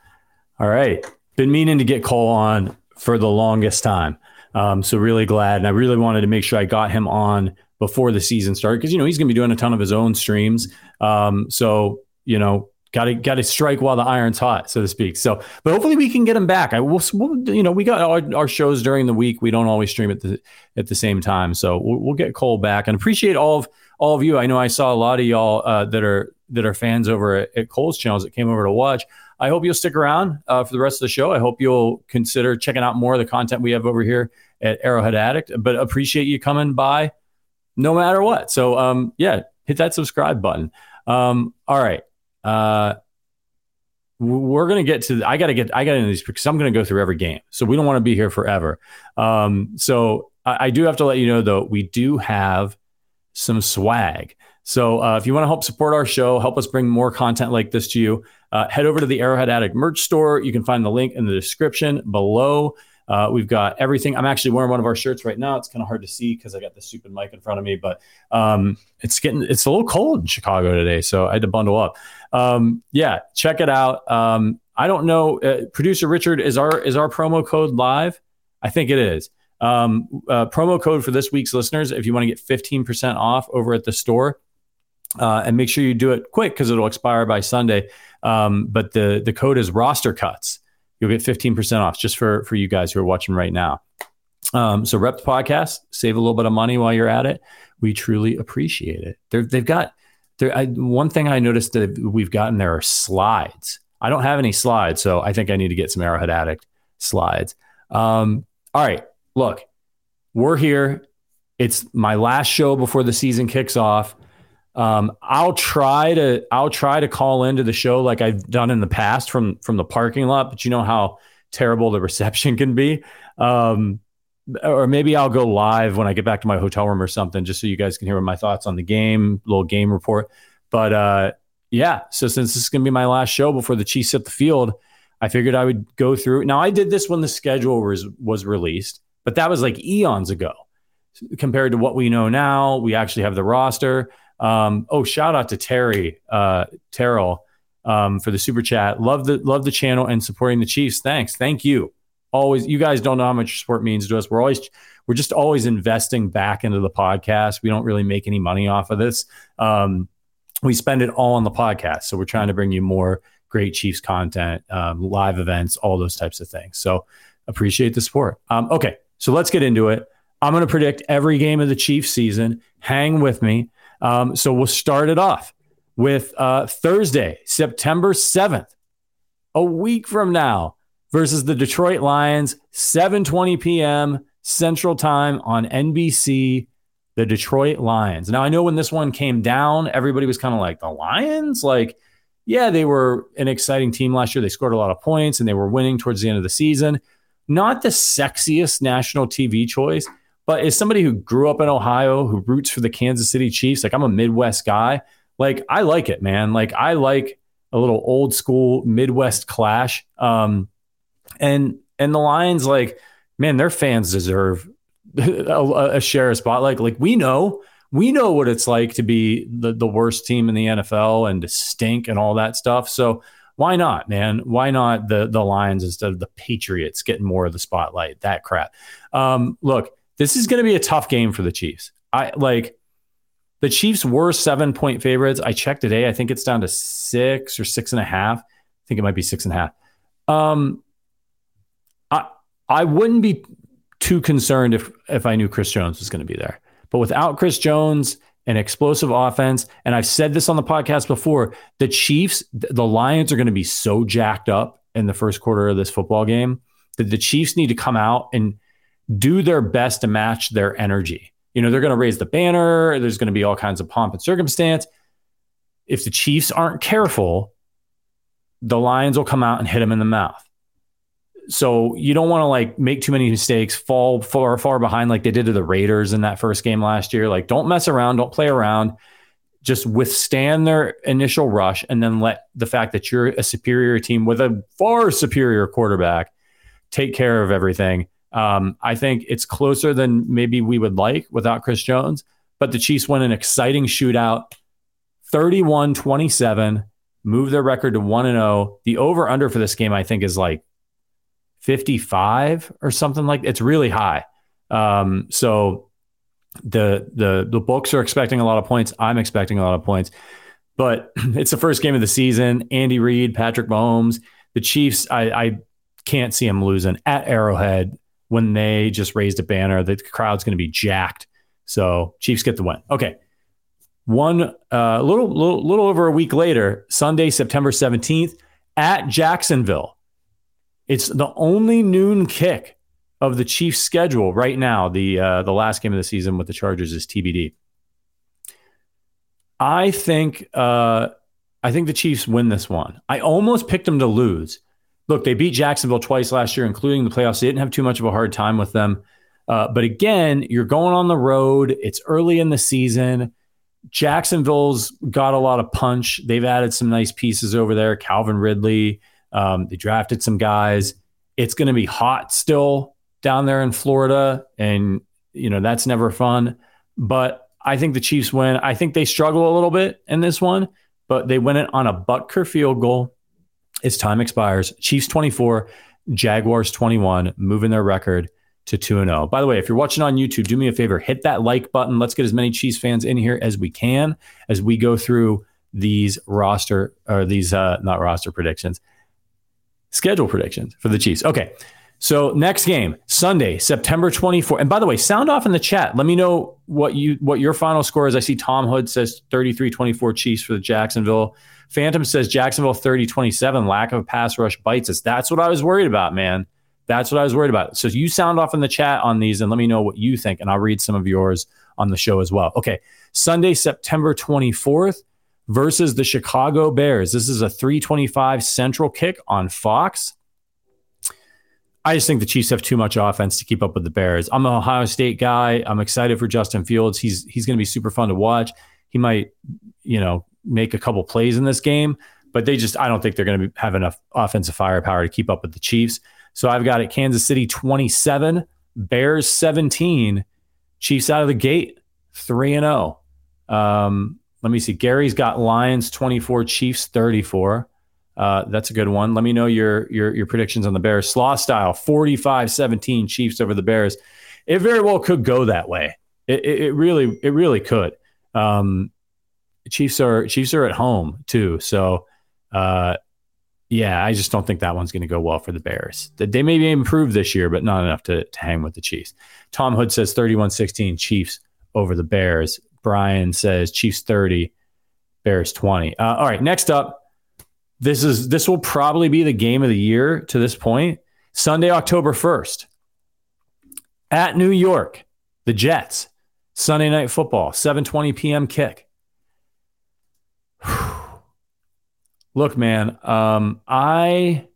All right. Been meaning to get Cole on for the longest time. Um, so really glad. And I really wanted to make sure I got him on before the season started because, you know, he's going to be doing a ton of his own streams. Um, so, you know, got to got to strike while the iron's hot, so to speak. So, but hopefully we can get him back. I will, we'll, you know, we got our, our, shows during the week. We don't always stream at the at the same time, so we'll, we'll, get Cole back and appreciate all of all of you. I know I saw a lot of y'all uh, that are that are fans over at, at, Cole's channels that came over to watch. I hope you'll stick around uh, for the rest of the show. I hope you'll consider checking out more of the content we have over here at Arrowhead Addict. But appreciate you coming by, no matter what. So, um, yeah, hit that subscribe button. Um, all right. Uh, we're going to get to, I got to get, I got into these because I'm going to go through every game. So we don't want to be here forever. Um, so I, I, do have to let you know, though, we do have some swag. So uh, if you want to help support our show, help us bring more content like this to you, uh, head over to the Arrowhead Addict merch store. You can find the link in the description below. Uh, we've got everything. I'm actually wearing one of our shirts right now. It's kind of hard to see because I got the stupid mic in front of me, but um, it's getting it's a little cold in Chicago today, so I had to bundle up. Um, yeah, check it out. Um, I don't know, uh, producer Richard, is our is our promo code live? I think it is. Um, uh, promo code for this week's listeners, if you want to get 15% off over at the store, uh, and make sure you do it quick because it'll expire by Sunday. Um, but the the code is roster cuts. You'll get 15% off just for for you guys who are watching right now. Um, so rep the podcast, save a little bit of money while you're at it. We truly appreciate it. they have got there. One thing I noticed that we've gotten there are slides. I don't have any slides, so I think I need to get some Arrowhead Addict slides. Um, all right, look, we're here. It's my last show before the season kicks off. Um, I'll try to I'll try to call into the show like I've done in the past from from the parking lot, but you know how terrible the reception can be. Um, or maybe I'll go live when I get back to my hotel room or something, just so you guys can hear my thoughts on the game, little game report. But uh, yeah, so since this is going to be my last show before the Chiefs hit the field, I figured I would go through. Now I did this when the schedule was was released, but that was like eons ago compared to what we know now. We actually have the roster. Um, oh, shout out to Terry uh, Terrell um, for the super chat. Love the love the channel and supporting the Chiefs. Thanks, thank you. Always, you guys don't know how much support means to us. We're always we're just always investing back into the podcast. We don't really make any money off of this. Um, we spend it all on the podcast, so we're trying to bring you more great Chiefs content, um, live events, all those types of things. So appreciate the support. Um, okay, so let's get into it. I'm going to predict every game of the Chiefs season. Hang with me. Um, so we'll start it off with uh, Thursday, September 7th, a week from now, versus the Detroit Lions, 7:20 p.m. Central Time on NBC. The Detroit Lions. Now I know when this one came down, everybody was kind of like the Lions, like. Yeah, they were an exciting team last year. They scored a lot of points and they were winning towards the end of the season. Not the sexiest national TV choice, but as somebody who grew up in Ohio, who roots for the Kansas City Chiefs, like I'm a Midwest guy, like I like it, man. Like I like a little old school Midwest clash. Um, and and the Lions, like, man, their fans deserve a, a share of spotlight. Like we know, we know what it's like to be the, the worst team in the NFL and to stink and all that stuff. So why not, man? Why not the the Lions instead of the Patriots getting more of the spotlight? That crap. Um, look, this is going to be a tough game for the Chiefs. I like the Chiefs were seven point favorites. I checked today. I think it's down to six or six and a half. I think it might be six and a half. Um, I I wouldn't be too concerned if if I knew Chris Jones was going to be there. But without Chris Jones, an explosive offense, and I've said this on the podcast before, the Chiefs, the Lions are going to be so jacked up in the first quarter of this football game that the Chiefs need to come out and do their best to match their energy. You know, they're going to raise the banner, there's going to be all kinds of pomp and circumstance. If the Chiefs aren't careful, the Lions will come out and hit them in the mouth. So you don't want to like make too many mistakes, fall far far behind like they did to the Raiders in that first game last year. Like don't mess around, don't play around. Just withstand their initial rush and then let the fact that you're a superior team with a far superior quarterback take care of everything um, I think it's closer than maybe we would like without Chris Jones, but the Chiefs win an exciting shootout 31 27, move their record to 1 0. The over under for this game, I think, is like 55 or something like it's really high. Um, so the the the books are expecting a lot of points. I'm expecting a lot of points, but it's the first game of the season. Andy Reid, Patrick Mahomes, the Chiefs. I, I can't see them losing at Arrowhead when they just raised a banner. The crowd's going to be jacked. So Chiefs get the win. Okay. One uh, little, little little over a week later, Sunday, September 17th at Jacksonville. It's the only noon kick of the Chiefs schedule right now. The uh, the last game of the season with the Chargers is TBD. I think uh, I think the Chiefs win this one. I almost picked them to lose look, they beat Jacksonville twice last year, including the playoffs. They didn't have too much of a hard time with them. Uh, but again, you're going on the road. It's early in the season. Jacksonville's got a lot of punch. They've added some nice pieces over there. Calvin Ridley. Um, they drafted some guys. It's going to be hot still down there in Florida, and you know that's never fun. But I think the Chiefs win. I think they struggle a little bit in this one, but they win it on a Butker field goal. Its time expires. Chiefs 24, Jaguars 21, moving their record to 2 0. By the way, if you're watching on YouTube, do me a favor, hit that like button. Let's get as many Chiefs fans in here as we can as we go through these roster or these uh not roster predictions, schedule predictions for the Chiefs. Okay. So next game, Sunday, September 24th. And by the way, sound off in the chat. Let me know what you what your final score is. I see Tom Hood says 33-24 Chiefs for the Jacksonville. Phantom says Jacksonville 30-27. Lack of pass rush bites us. That's what I was worried about, man. That's what I was worried about. So you sound off in the chat on these and let me know what you think, and I'll read some of yours on the show as well. Okay. Sunday, September 24th versus the Chicago Bears. This is a 325 central kick on Fox. I just think the Chiefs have too much offense to keep up with the Bears. I'm an Ohio State guy. I'm excited for Justin Fields. He's he's going to be super fun to watch. He might, you know, make a couple plays in this game, but they just I don't think they're going to have enough offensive firepower to keep up with the Chiefs. So I've got it Kansas City 27, Bears 17, Chiefs out of the gate 3 and 0. Um, let me see. Gary's got Lions 24, Chiefs 34. Uh, that's a good one. Let me know your your your predictions on the Bears. Slaw style 45-17 Chiefs over the Bears. It very well could go that way. It, it, it really it really could. Um, Chiefs are Chiefs are at home too, so uh, yeah, I just don't think that one's going to go well for the Bears. They may be improved this year, but not enough to, to hang with the Chiefs. Tom Hood says 31-16 Chiefs over the Bears. Brian says Chiefs 30, Bears 20. Uh, all right, next up, this is this will probably be the game of the year to this point. Sunday, October 1st. At New York, the Jets. Sunday night football, 7:20 p.m. kick. Look, man, um, I,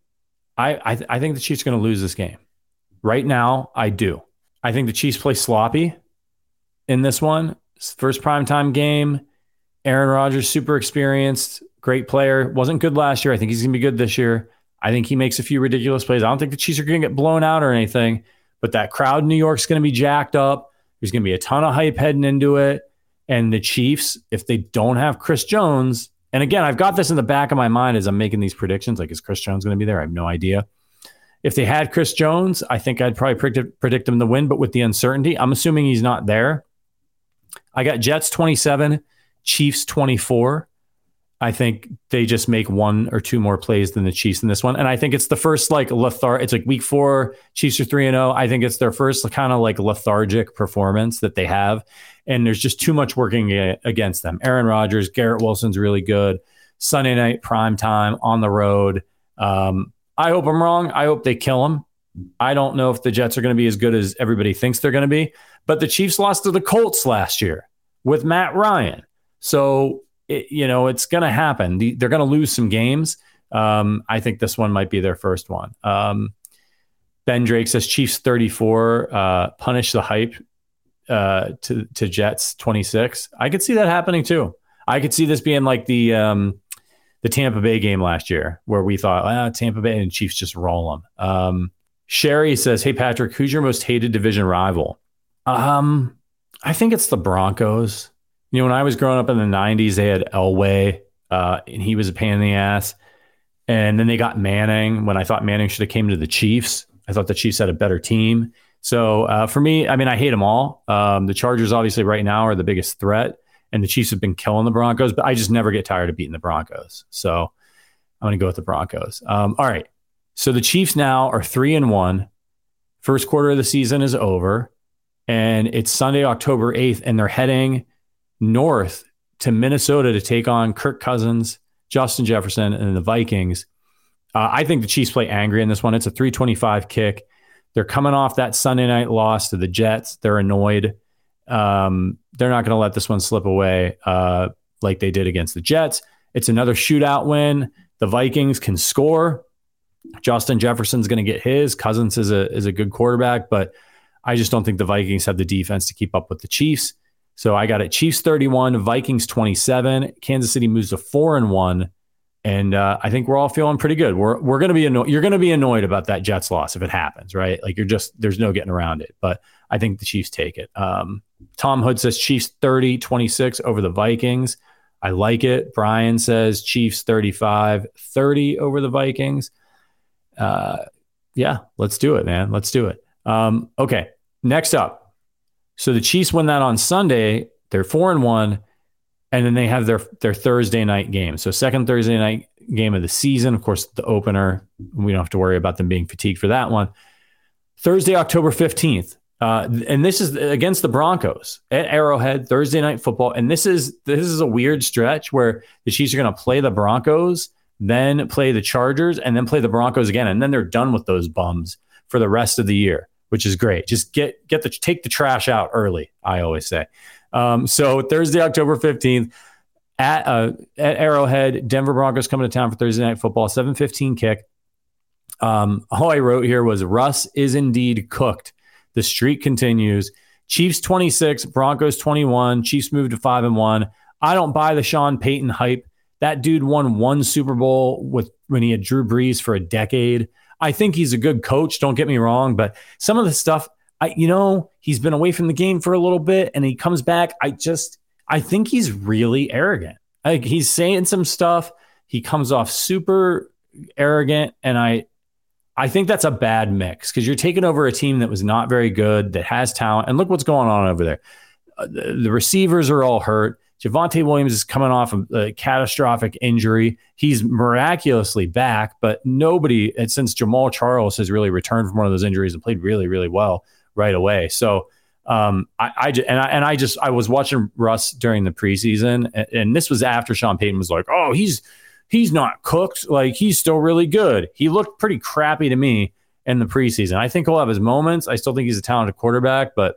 I, I, th- I think the Chiefs are going to lose this game. Right now, I do. I think the Chiefs play sloppy in this one. First primetime game. Aaron Rodgers, super experienced, great player. Wasn't good last year. I think he's going to be good this year. I think he makes a few ridiculous plays. I don't think the Chiefs are going to get blown out or anything, but that crowd in New York's going to be jacked up. There's going to be a ton of hype heading into it. And the Chiefs, if they don't have Chris Jones, and again, I've got this in the back of my mind as I'm making these predictions. Like, is Chris Jones going to be there? I have no idea. If they had Chris Jones, I think I'd probably predict, predict him to win, but with the uncertainty, I'm assuming he's not there. I got Jets 27, Chiefs 24. I think they just make one or two more plays than the Chiefs in this one. And I think it's the first like lethar it's like week four, Chiefs are 3 and 0. I think it's their first kind of like lethargic performance that they have. And there's just too much working against them. Aaron Rodgers, Garrett Wilson's really good. Sunday night prime time on the road. Um, I hope I'm wrong. I hope they kill them. I don't know if the Jets are going to be as good as everybody thinks they're going to be, but the Chiefs lost to the Colts last year with Matt Ryan. So it, you know, it's going to happen. they're going to lose some games. Um, I think this one might be their first one. Um, ben Drake says Chiefs 34, uh, punish the hype uh, to, to Jets 26. I could see that happening too. I could see this being like the um, the Tampa Bay game last year, where we thought, ah, Tampa Bay and Chiefs just roll them. Sherry says, "Hey Patrick, who's your most hated division rival?" Um, I think it's the Broncos. You know, when I was growing up in the 90s, they had Elway, uh, and he was a pain in the ass. And then they got Manning when I thought Manning should have came to the Chiefs. I thought the Chiefs had a better team. So uh, for me, I mean, I hate them all. Um, the Chargers, obviously, right now are the biggest threat, and the Chiefs have been killing the Broncos, but I just never get tired of beating the Broncos. So I'm going to go with the Broncos. Um, all right. So the Chiefs now are three and one. First quarter of the season is over, and it's Sunday, October 8th, and they're heading north to Minnesota to take on Kirk Cousins, Justin Jefferson, and the Vikings. Uh, I think the Chiefs play angry in this one. It's a 325 kick. They're coming off that Sunday night loss to the Jets. They're annoyed. Um, they're not going to let this one slip away uh, like they did against the Jets. It's another shootout win. The Vikings can score. Justin Jefferson's going to get his. Cousins is a is a good quarterback, but I just don't think the Vikings have the defense to keep up with the Chiefs. So I got it Chiefs 31, Vikings 27. Kansas City moves to 4 and 1. And uh, I think we're all feeling pretty good. We're we're going to be annoyed. You're going to be annoyed about that Jets loss if it happens, right? Like you're just there's no getting around it. But I think the Chiefs take it. Um, Tom Hood says Chiefs 30 26 over the Vikings. I like it. Brian says Chiefs 35 30 over the Vikings. Uh, yeah, let's do it, man. Let's do it. Um, okay, next up. So the Chiefs win that on Sunday. They're four and one and then they have their their Thursday night game. So second Thursday night game of the season, of course, the opener. We don't have to worry about them being fatigued for that one. Thursday, October fifteenth, uh, and this is against the Broncos at Arrowhead Thursday night football. And this is this is a weird stretch where the Chiefs are going to play the Broncos, then play the Chargers, and then play the Broncos again, and then they're done with those bums for the rest of the year, which is great. Just get get the take the trash out early. I always say. Um, so Thursday, October 15th at, uh, at Arrowhead, Denver Broncos coming to town for Thursday night football, 715 kick. Um, all I wrote here was Russ is indeed cooked. The streak continues. Chiefs 26, Broncos 21. Chiefs move to 5 and 1. I don't buy the Sean Payton hype. That dude won one Super Bowl with when he had Drew Brees for a decade. I think he's a good coach, don't get me wrong, but some of the stuff I, you know, he's been away from the game for a little bit and he comes back. I just, I think he's really arrogant. Like he's saying some stuff. He comes off super arrogant. And I, I think that's a bad mix because you're taking over a team that was not very good, that has talent. And look what's going on over there. Uh, the, the, receivers are all hurt. Javonte Williams is coming off a, a catastrophic injury. He's miraculously back, but nobody, since Jamaal Charles has really returned from one of those injuries and played really, really well right away. So um, I, I and I and I just I was watching Russ during the preseason, and, and, this was after Sean Payton was like, "Oh, he's he's not cooked. Like he's still really good." He looked pretty crappy to me in the preseason. I think he'll have his moments. I still think he's a talented quarterback, but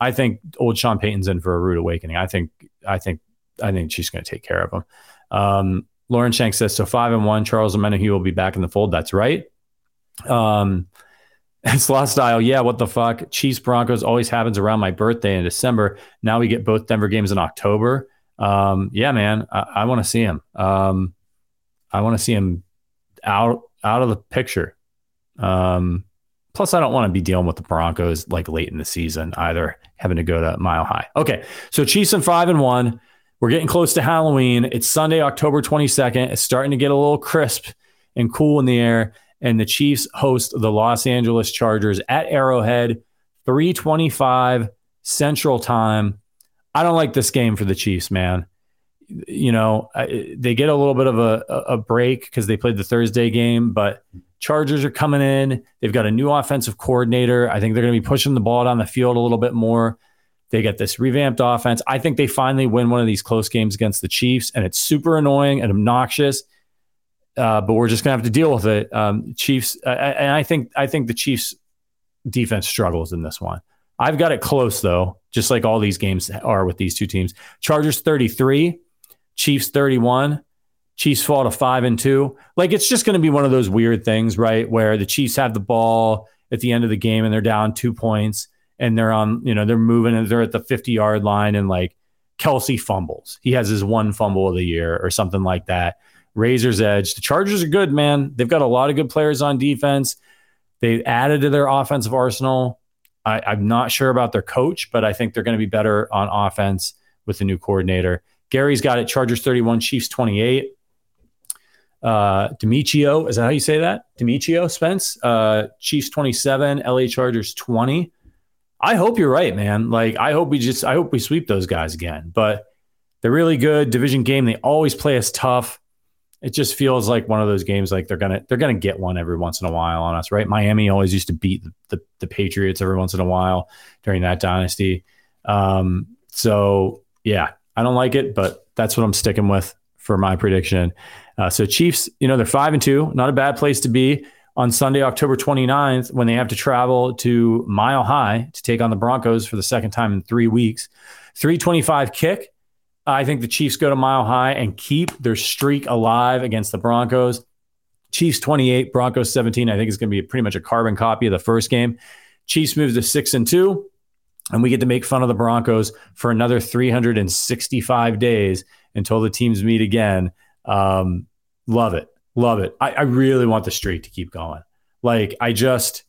I think old Sean Payton's in for a rude awakening. I think I think I think she's going to take care of him. Um, Lauren Shank says so. Five and one. Charles Omenihu will be back in the fold. That's right. Um, it's lost style. Yeah, what the fuck? Chiefs Broncos always happens around my birthday in December. Now we get both Denver games in October. Um, yeah, man, I, I want to see him. Um, I want to see him out out of the picture. Um, plus, I don't want to be dealing with the Broncos like late in the season either, having to go to Mile High. Okay, so Chiefs and five and one. We're getting close to Halloween. It's Sunday, October twenty second. It's starting to get a little crisp and cool in the air and the Chiefs host the Los Angeles Chargers at Arrowhead, 325 Central Time. I don't like this game for the Chiefs, man. You know, they get a little bit of a, a break because they played the Thursday game, but Chargers are coming in. They've got a new offensive coordinator. I think they're going to be pushing the ball down the field a little bit more. They get this revamped offense. I think they finally win one of these close games against the Chiefs, and it's super annoying and obnoxious uh, but we're just gonna have to deal with it. Um, Chiefs, uh, and I think I think the Chiefs defense struggles in this one. I've got it close though, just like all these games are with these two teams. Chargers 33, Chiefs 31. Chiefs fall to five and two. Like it's just going to be one of those weird things, right? Where the Chiefs have the ball at the end of the game and they're down two points and they're on, you know, they're moving and they're at the 50 yard line and like Kelce fumbles. He has his one fumble of the year or something like that razor's edge. The Chargers are good, man. They've got a lot of good players on defense. They've added to their offensive arsenal. I, I'm not sure about their coach, but I think they're going to be better on offense with the new coordinator. Gary's got it. Chargers 31, Chiefs 28. Uh, Demetrio, is that how you say that? Demetrio, Spence. Uh, Chiefs 27, LA Chargers 20. I hope you're right, man. Like, I hope we just, I hope we sweep those guys again. But they're really good division game. They always play us tough it just feels like one of those games like they're gonna they're gonna get one every once in a while on us, right? Miami always used to beat the, the, the Patriots every once in a while during that dynasty. Um, so yeah, I don't like it, but that's what I'm sticking with for my prediction. Uh, so Chiefs, you know, they're five and two, not a bad place to be on Sunday, October 29th, when they have to travel to Mile High to take on the Broncos for the second time in three weeks. 325 kick. I think the Chiefs go to mile high and keep their streak alive against the Broncos. Chiefs 28, Broncos 17. I think it's going to be pretty much a carbon copy of the first game. Chiefs move to six and two, and we get to make fun of the Broncos for another 365 days until the teams meet again. Um, Love it. Love it. I, I really want the streak to keep going. Like I just,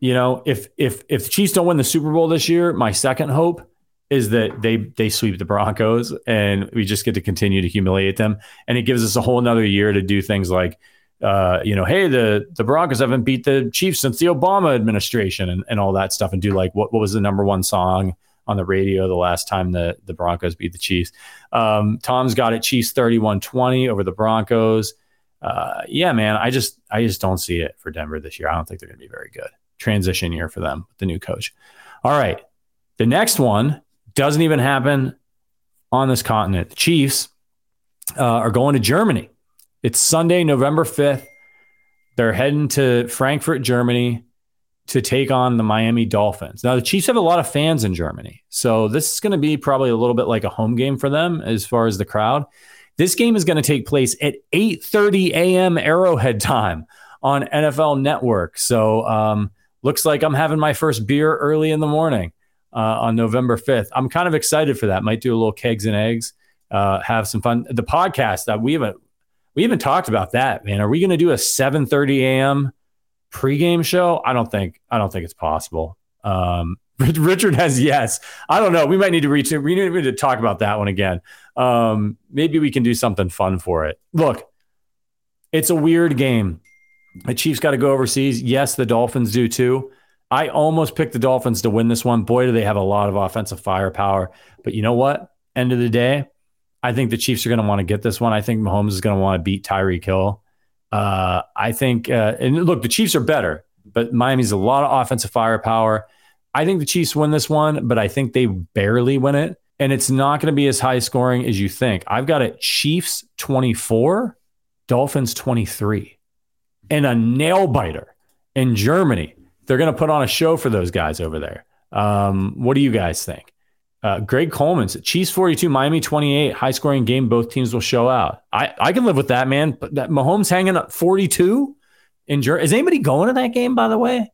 you know, if if if the Chiefs don't win the Super Bowl this year, my second hope is that they they sweep the Broncos and we just get to continue to humiliate them. And it gives us a whole another year to do things like uh, you know, hey, the the Broncos haven't beat the Chiefs since the Obama administration and, and all that stuff and do like what, what was the number one song on the radio the last time the, the Broncos beat the Chiefs. Um, Tom's got it Chiefs 31-20 over the Broncos. Uh, yeah, man, I just I just don't see it for Denver this year. I don't think they're going to be very good. Transition year for them with the new coach. All right. The next one doesn't even happen on this continent. The Chiefs uh, are going to Germany. It's Sunday, November 5th. They're heading to Frankfurt, Germany to take on the Miami Dolphins. Now, the Chiefs have a lot of fans in Germany. So this is going to be probably a little bit like a home game for them as far as the crowd. This game is going to take place at 8:30 a.m. Arrowhead time on NFL Network. So um, looks like I'm having my first beer early in the morning uh, on November 5th. I'm kind of excited for that. Might do a little kegs and eggs, uh, have some fun. The podcast that we haven't we haven't talked about that, man. Are we going to do a 7:30 a.m. pregame show? I don't think I don't think it's possible. Um, Richard has yes. I don't know. We might need to reach. We need to talk about that one again. Um, maybe we can do something fun for it. Look, it's a weird game. The Chiefs got to go overseas. Yes, the Dolphins do too. I almost picked the Dolphins to win this one. Boy, do they have a lot of offensive firepower. But you know what? End of the day, I think the Chiefs are going to want to get this one. I think Mahomes is going to want to beat Tyreek Hill. Uh, I think, uh, and look, the Chiefs are better, but Miami's a lot of offensive firepower. I think the Chiefs win this one, but I think they barely win it. And it's not going to be as high scoring as you think. I've got it Chiefs 24, Dolphins 23, and a nail biter in Germany. They're going to put on a show for those guys over there. Um, what do you guys think? Uh, Greg Coleman's Chiefs 42, Miami 28, high scoring game. Both teams will show out. I, I can live with that, man. But that Mahomes hanging up 42 in Germany. Is anybody going to that game, by the way?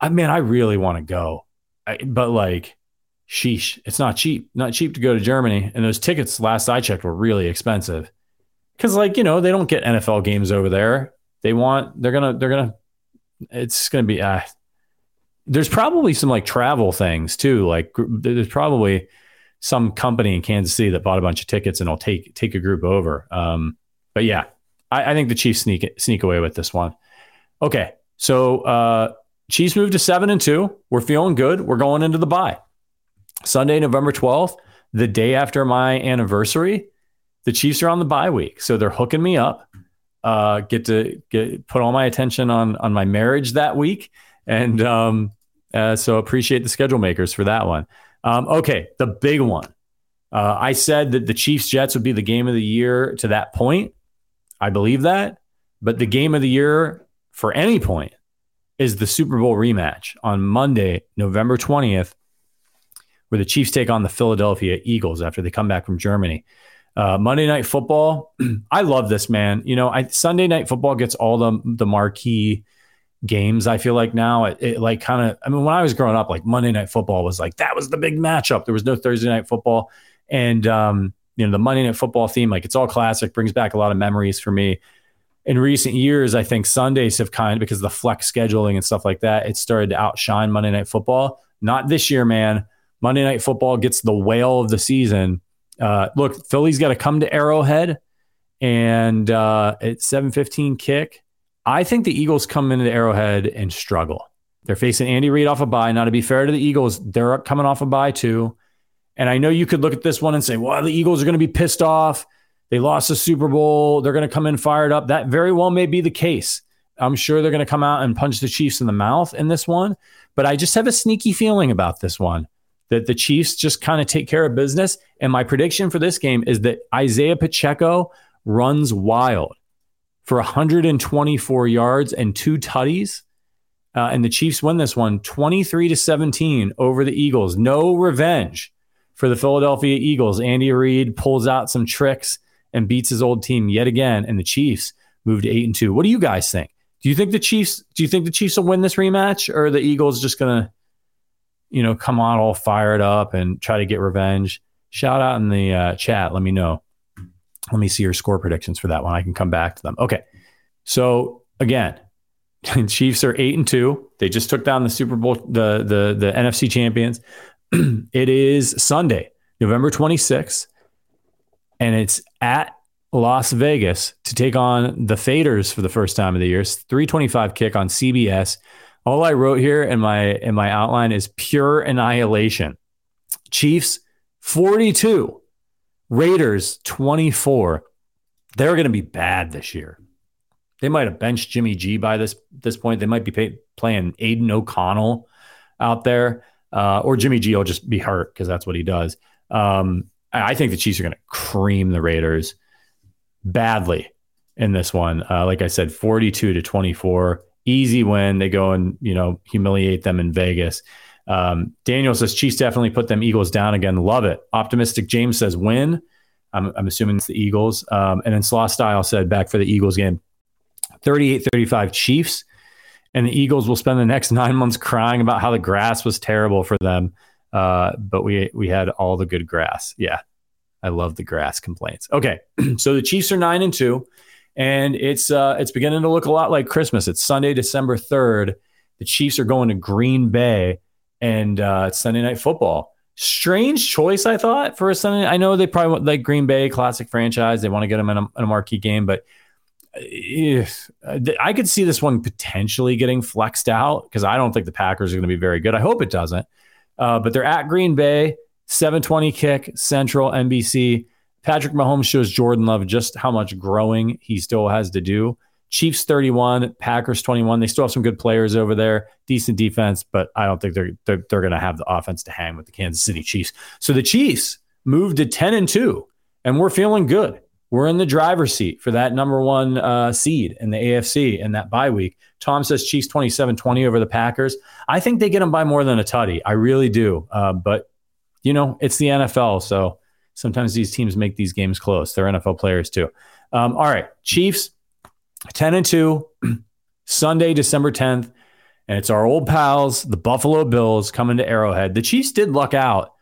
I mean, I really want to go. I, but like, sheesh, it's not cheap. Not cheap to go to Germany. And those tickets, last I checked, were really expensive. Cause like, you know, they don't get NFL games over there. They want, they're going to, they're going to, it's going to be, uh, there's probably some like travel things too. Like there's probably some company in Kansas City that bought a bunch of tickets and will take take a group over. Um, but yeah, I, I, think the Chiefs sneak sneak away with this one. Okay, so uh, Chiefs move to seven and two. We're feeling good. We're going into the bye. Sunday, November twelfth, the day after my anniversary. The Chiefs are on the bye week, so they're hooking me up. Uh, get to get put all my attention on on my marriage that week and um, uh, so appreciate the schedule makers for that one. Um, okay, the big one. Uh, I said that the Chiefs Jets would be the game of the year to that point. I believe that. But the game of the year for any point is the Super Bowl rematch on Monday, November 20th, where the Chiefs take on the Philadelphia Eagles after they come back from Germany. Uh, Monday Night Football. I love this, man. You know, I, Sunday Night Football gets all the, the marquee games. I feel like now it, it like kind of. I mean, when I was growing up, like Monday Night Football was like that was the big matchup. There was no Thursday Night Football, and um, you know the Monday Night Football theme, like it's all classic, brings back a lot of memories for me. In recent years, I think Sundays have kind of because of the flex scheduling and stuff like that, it started to outshine Monday Night Football. Not this year, man. Monday Night Football gets the whale of the season. Uh, look, Philly's got to come to Arrowhead, and uh, it's seven fifteen kick. I think the Eagles come into Arrowhead and struggle. They're facing Andy Reid off a bye. Now, to be fair to the Eagles, they're coming off a bye too. And I know you could look at this one and say, well, the Eagles are going to be pissed off. They lost the Super Bowl. They're going to come in fired up. That very well may be the case. I'm sure they're going to come out and punch the Chiefs in the mouth in this one. But I just have a sneaky feeling about this one that the Chiefs just kind of take care of business. And my prediction for this game is that Isaiah Pacheco runs wild for 124 yards and two tutties. Uh, and the Chiefs win this one 23 to 17 over the Eagles. No revenge for the Philadelphia Eagles. Andy Reid pulls out some tricks and beats his old team yet again. And the Chiefs move to eight and two. What do you guys think? Do you think the Chiefs? Do you think the Chiefs will win this rematch, or the Eagles just gonna, you know, come on all fired up and try to get revenge? Shout out in the uh, chat. Let me know. Let me see your score predictions for that one. I can come back to them. Okay. So again, Chiefs are eight and two. They just took down the Super Bowl, the the the NFC champions. it is Sunday, November 26th, and it's at Las Vegas to take on the Raiders for the first time of the year. It's 325 kick on CBS. All I wrote here in my in my outline is pure annihilation. Chiefs 42, Raiders 24. They're going to be bad this year. They might have benched Jimmy G by this this point. They might be pay, playing Aidan O'Connell out there, uh, or Jimmy G will just be hurt because that's what he does. Um, I think the Chiefs are going to cream the Raiders badly in this one. Uh, like I said, forty-two to twenty-four, easy win. They go and you know humiliate them in Vegas. Um, Daniel says Chiefs definitely put them Eagles down again. Love it. Optimistic James says win. I'm, I'm assuming it's the Eagles. Um, and then Slaw Style said back for the Eagles game 38 35 Chiefs. And the Eagles will spend the next nine months crying about how the grass was terrible for them. Uh, but we we had all the good grass. Yeah. I love the grass complaints. Okay. so the Chiefs are nine and two, and it's uh it's beginning to look a lot like Christmas. It's Sunday, December 3rd. The Chiefs are going to Green Bay and uh, Sunday night football. Strange choice, I thought, for a Sunday. I know they probably want like Green Bay, classic franchise. They want to get them in a, in a marquee game, but if I could see this one potentially getting flexed out because I don't think the Packers are going to be very good. I hope it doesn't. Uh, but they're at Green Bay, 720 kick, Central, NBC. Patrick Mahomes shows Jordan Love just how much growing he still has to do. Chiefs 31, Packers 21. They still have some good players over there, decent defense, but I don't think they're they're, they're going to have the offense to hang with the Kansas City Chiefs. So the Chiefs moved to 10 and 2, and we're feeling good we're in the driver's seat for that number one uh, seed in the AFC in that bye week. Tom says Chiefs 27 20 over the Packers. I think they get them by more than a tutty. I really do. Uh, but, you know, it's the NFL. So sometimes these teams make these games close. They're NFL players too. Um, all right. Chiefs 10 and 2, Sunday, December 10th. And it's our old pals, the Buffalo Bills, coming to Arrowhead. The Chiefs did luck out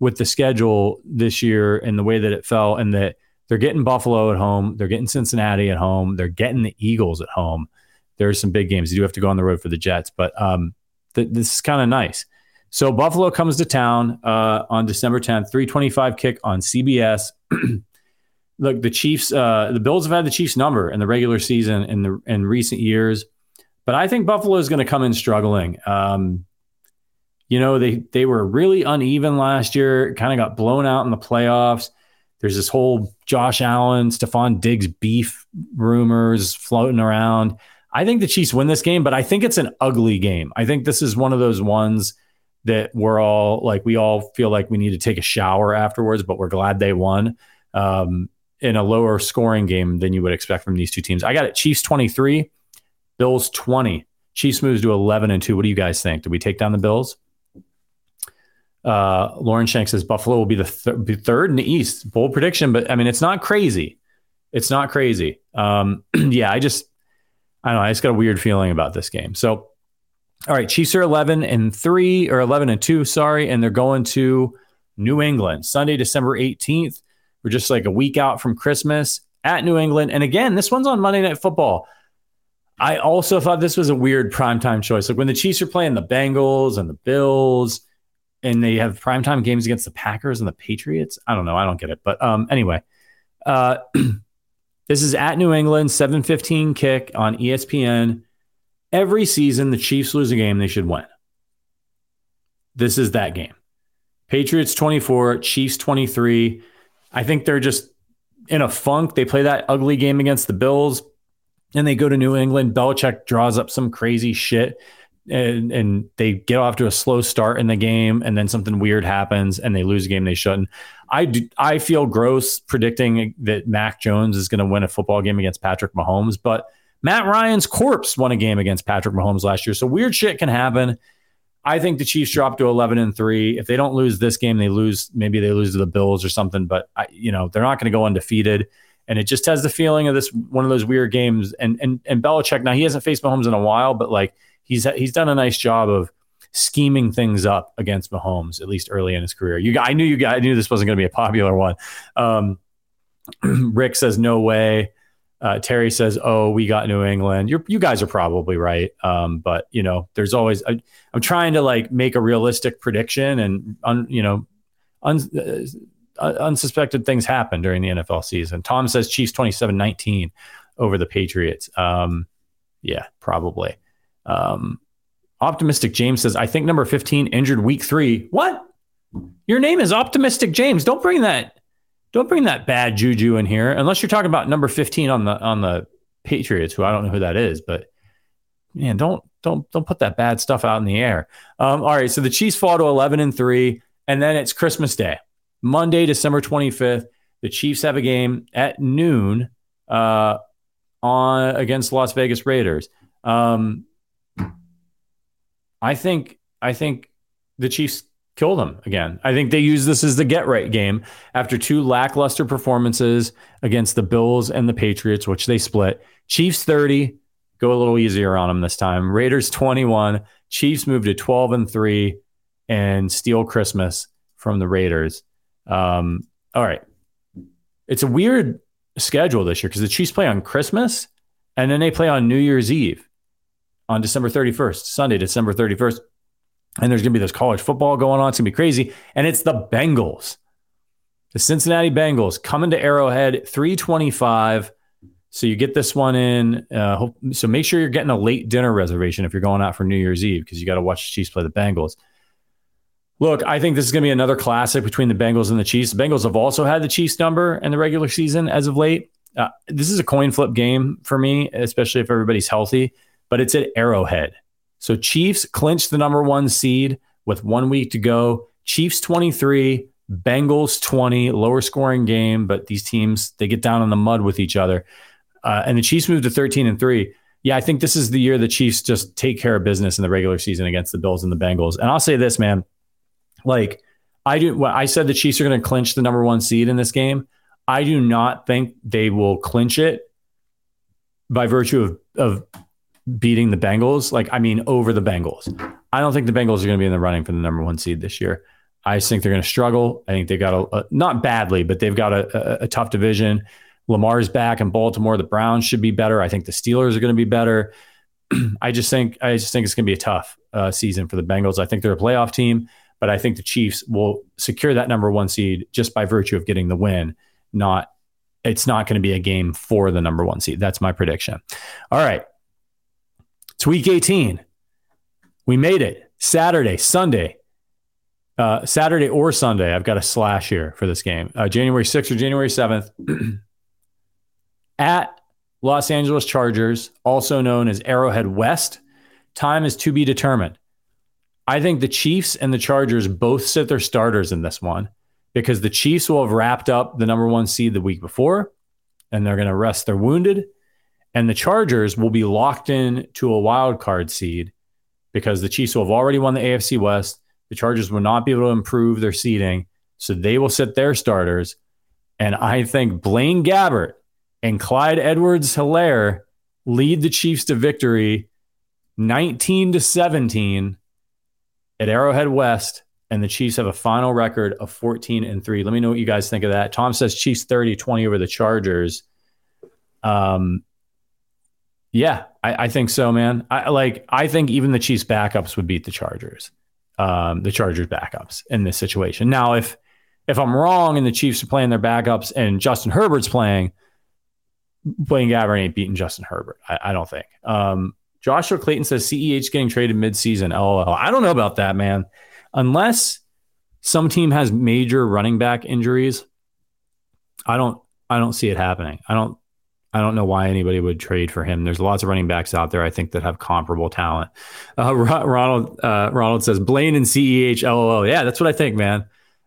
with the schedule this year and the way that it fell, and that they're getting Buffalo at home. They're getting Cincinnati at home. They're getting the Eagles at home. There's some big games. You do have to go on the road for the Jets, but um, th- this is kind of nice. So Buffalo comes to town uh, on December 10th, 325 kick on CBS. Look, the Chiefs, uh, the Bills have had the Chiefs number in the regular season in the in recent years, but I think Buffalo is going to come in struggling. Um, you know, they they were really uneven last year, kind of got blown out in the playoffs. There's this whole Josh Allen, Stefon Diggs beef rumors floating around. I think the Chiefs win this game, but I think it's an ugly game. I think this is one of those ones that we're all like, we all feel like we need to take a shower afterwards, but we're glad they won um, in a lower scoring game than you would expect from these two teams. I got it Chiefs 23, Bills 20. Chiefs moves to 11 and 2. What do you guys think? Do we take down the Bills? Uh, Lauren Shank says Buffalo will be the th- third in the East. Bold prediction, but I mean, it's not crazy. It's not crazy. Um, yeah, I just, I don't know. I just got a weird feeling about this game. So, all right, Chiefs are 11 and three or 11 and two, sorry, and they're going to New England Sunday, December 18th. We're just like a week out from Christmas at New England. And again, this one's on Monday Night Football. I also thought this was a weird primetime choice. Like when the Chiefs are playing the Bengals and the Bills, and they have primetime games against the Packers and the Patriots. I don't know. I don't get it. But um, anyway, uh, this is at New England, 715 kick on ESPN. Every season, the Chiefs lose a game they should win. This is that game. Patriots 24, Chiefs 23. I think they're just in a funk. They play that ugly game against the Bills and they go to New England. Belichick draws up some crazy shit and and they get off to a slow start in the game and then something weird happens and they lose a game they shouldn't. I do, I feel gross predicting that Mac Jones is going to win a football game against Patrick Mahomes, but Matt Ryan's corpse won a game against Patrick Mahomes last year. So weird shit can happen. I think the Chiefs drop to 11 and 3. If they don't lose this game, they lose maybe they lose to the Bills or something, but I, you know, they're not going to go undefeated. And it just has the feeling of this one of those weird games and and and Belichick now he hasn't faced Mahomes in a while, but like he's he's done a nice job of scheming things up against Mahomes, at least early in his career. You, I knew you guys, I knew this wasn't going to be a popular one. Um, Rick says no way. Uh, Terry says, "Oh, we got New England." you you guys are probably right, um, but you know, there's always I, am trying to like make a realistic prediction, and un, you know, un, uh, unsuspected things happen during the NFL season. Tom says Chiefs 27-19 over the Patriots. Um, yeah, probably. Um, optimistic James says, "I think number 15 injured week three. What? Your name is Optimistic James. Don't bring that don't bring that bad juju in here unless you're talking about number 15 on the on the Patriots, who I don't know who that is, but man, don't don't don't put that bad stuff out in the air. Um, all right, so the Chiefs fall to 11 and 3 and then it's Christmas Day. Monday, December 25th, the Chiefs have a game at noon uh, on against Las Vegas Raiders. Um, I think I think the Chiefs kill them again. I think they use this as the get right game after two lackluster performances against the Bills and the Patriots, which they split. Chiefs 30, go a little easier on them this time. Raiders 21, Chiefs move to 12 and 3 and steal Christmas from the Raiders. Um, all right. It's a weird schedule this year because the Chiefs play on Christmas and then they play on New Year's Eve on December 31st, Sunday, December 31st and there's going to be this college football going on. It's going to be crazy. And it's the Bengals, the Cincinnati Bengals coming to Arrowhead, 325. So you get this one in. Uh, so make sure you're getting a late dinner reservation if you're going out for New Year's Eve because you got to watch the Chiefs play the Bengals. Look, I think this is going to be another classic between the Bengals and the Chiefs. The Bengals have also had the Chiefs number in the regular season as of late. Uh, this is a coin flip game for me, especially if everybody's healthy, but it's at Arrowhead. So Chiefs clinch the number one seed with one week to go. Chiefs 23, Bengals 20, lower scoring game, but these teams, they get down in the mud with each other. Uh, and the Chiefs move to 13 and 3. Yeah, I think this is the year the Chiefs just take care of business in the regular season against the Bills and the Bengals. And I'll say this, man. Like, I do well, I said the Chiefs are going to clinch the number one seed in this game. I do not think they will clinch it by virtue of, of beating the Bengals. Like, I mean, over the Bengals. I don't think the Bengals are going to be in the running for the number one seed this year. I think they're going to struggle. I think they got a, a not badly, but they've got a, a, a tough division. Lamar's back in Baltimore. The Browns should be better. I think the Steelers are going to be better. I just think I just think it's going to be a tough uh, season for the Bengals. I think they're a playoff team, but I think the Chiefs will secure that number one seed just by virtue of getting the win. Not it's not going to be a game for the number one seed. That's my prediction. All right, it's week 18. We made it. Saturday, Sunday, uh, Saturday or Sunday. I've got a slash here for this game. Uh, January 6th or January 7th at Los Angeles Chargers, also known as Arrowhead West. Time is to be determined. I think the Chiefs and the Chargers both sit their starters in this one because the Chiefs will have wrapped up the number one seed the week before and they're going to rest their wounded and the Chargers will be locked in to a wild card seed because the Chiefs will have already won the AFC West. The Chargers will not be able to improve their seeding. So they will sit their starters. And I think Blaine Gabbert and Clyde Edwards Helaire lead the Chiefs to victory 19 to 17 at Arrowhead West. And the Chiefs have a final record of 14 and 3. Let me know what you guys think of that. Tom says Chiefs 30 20 over the Chargers. Um, yeah, I, I, think so, man. I like. I think even the Chiefs backups would beat the Chargers. Um, the Chargers backups in this situation. Now, if if I'm wrong and the Chiefs are playing their backups and Justin Herbert's playing, Blaine Gabbert ain't beating Justin Herbert. I, I don't think. Um, Joshua Clayton says CEH getting traded midseason. LOL. I don't know about that, man. Unless some team has major running back injuries, I don't. I don't see it happening. I don't. I don't know why anybody would trade for him. There's lots of running backs out there I think that have comparable talent. Uh, Ronald uh, Ronald says Blaine and CEH LOL. Yeah, that's what I think, man.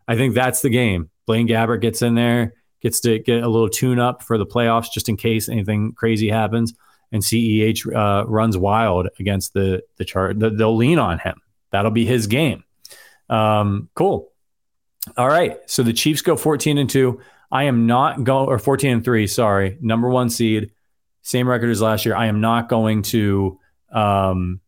I think that's the game. Blaine Gabbert gets in there, gets to get a little tune up for the playoffs just in case anything crazy happens, and CEH uh, runs wild against the the chart. They'll lean on him. That'll be his game. Um, cool. All right. So the Chiefs go 14 and 2. I am not going or 14 and 3, sorry, number 1 seed, same record as last year. I am not going to um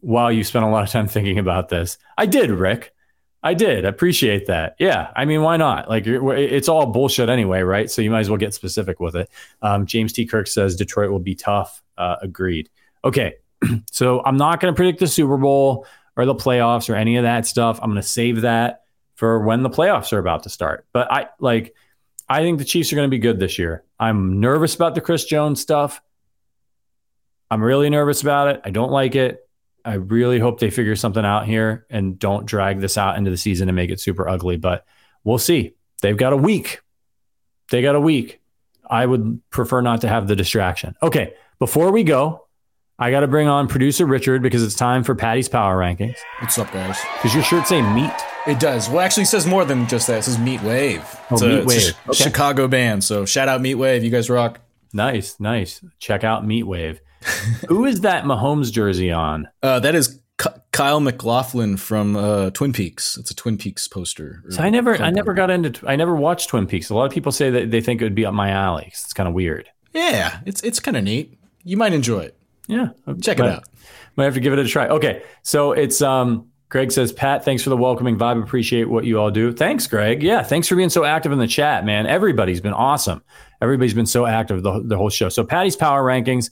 while you spent a lot of time thinking about this. I did, Rick. I did. Appreciate that. Yeah. I mean, why not? Like, it's all bullshit anyway, right? So you might as well get specific with it. Um, James T. Kirk says Detroit will be tough. Uh, agreed. Okay. so I'm not going to predict the Super Bowl or the playoffs or any of that stuff. I'm going to save that for when the playoffs are about to start. But I like, I think the Chiefs are going to be good this year. I'm nervous about the Chris Jones stuff. I'm really nervous about it. I don't like it. I really hope they figure something out here and don't drag this out into the season and make it super ugly. But we'll see. They've got a week. They got a week. I would prefer not to have the distraction. Okay, before we go, I got to bring on producer Richard because it's time for Paddy's Power Rankings. What's up, guys? Because your shirt say meat. It does. Well, actually, it says more than just that. It says Meat Wave. Oh, it's Meat a, Wave. a Chicago band. So shout out Meat Wave. You guys rock. Nice, nice. Check out Meat Wave. Who is that Mahomes jersey on? Uh, that is K- Kyle MacLachlan from uh, Twin Peaks. It's a Twin Peaks poster. So I never, I never got into. I never watched Twin Peaks. A lot of people say that they think it would be up my alley. It's kind of weird. Yeah, it's it's kind of neat. You might enjoy it. Yeah, check it out. Might have to give it a try. Okay, so it's um. Greg says, Pat, thanks for the welcoming vibe. Appreciate what you all do. Thanks, Greg. Yeah, thanks for being so active in the chat, man. Everybody's been awesome. Everybody's been so active the, the whole show. So, Paddy's Power Rankings,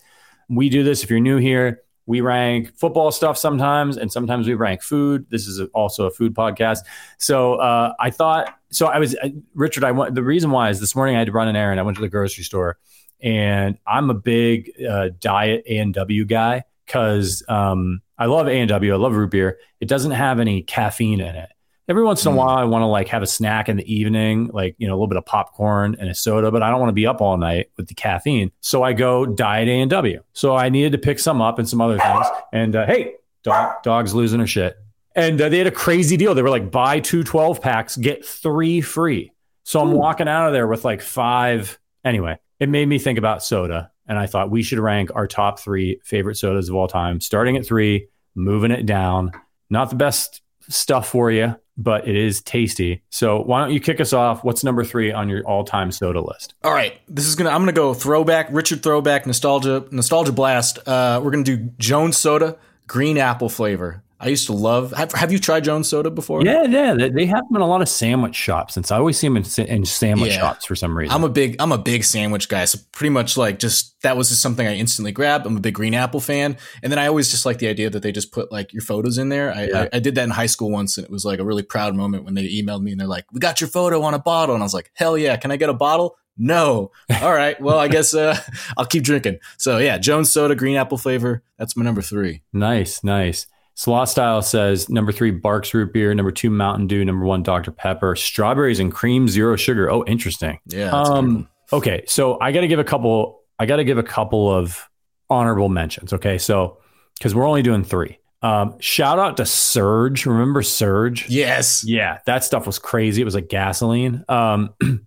we do this if you're new here. We rank football stuff sometimes, and sometimes we rank food. This is also a food podcast. So uh, I thought, so I was, Richard, I went, the reason why is this morning I had to run an errand. I went to the grocery store, and I'm a big uh, diet A&W guy because um, I love A&W. I love root beer. It doesn't have any caffeine in it. Every once in a while, I want to like have a snack in the evening, like you know a little bit of popcorn and a soda, but I don't want to be up all night with the caffeine. So I go diet A and W. So I needed to pick some up and some other things. And uh, hey, dog, dog's losing her shit. And uh, they had a crazy deal. They were like buy two 12 packs, get three free. So I'm walking out of there with like five. Anyway, it made me think about soda. And I thought we should rank our top three favorite sodas of all time, starting at three, moving it down. Not the best stuff for you, but it is tasty. So why don't you kick us off? What's number three on your all-time soda list? All right, this is gonna. I'm gonna go throwback, Richard throwback, nostalgia, nostalgia blast. Uh, we're gonna do Jones Soda, green apple flavor. I used to love. Have, have you tried Jones Soda before? Yeah, yeah, they, they have them in a lot of sandwich shops. Since I always see them in, in sandwich Yeah. shops for some reason. I'm a big I'm a big sandwich guy. So pretty much like just that was just something I instantly grabbed. I'm a big green apple fan, and then I always just like the idea that they just put like your photos in there. I, Yeah. I, I did that in high school once, and it was like a really proud moment when they emailed me and they're like, "We got your photo on a bottle," and I was like, "Hell yeah! Can I get a bottle?" No. All right. Well, I guess uh, I'll keep drinking. So yeah, Jones Soda, green apple flavor. That's my number three. nice, nice. Slot Style says number three, Barq's Root Beer. Number two, Mountain Dew. Number one, Dr. Pepper. Strawberries and cream, zero sugar. Oh, interesting. Yeah. Um, okay, so I got to give a couple. I got to give a couple of honorable mentions. Okay, so because we're only doing three. Um, shout out to Surge. Remember Surge? yes. Yeah, that stuff was crazy. It was like gasoline. Um,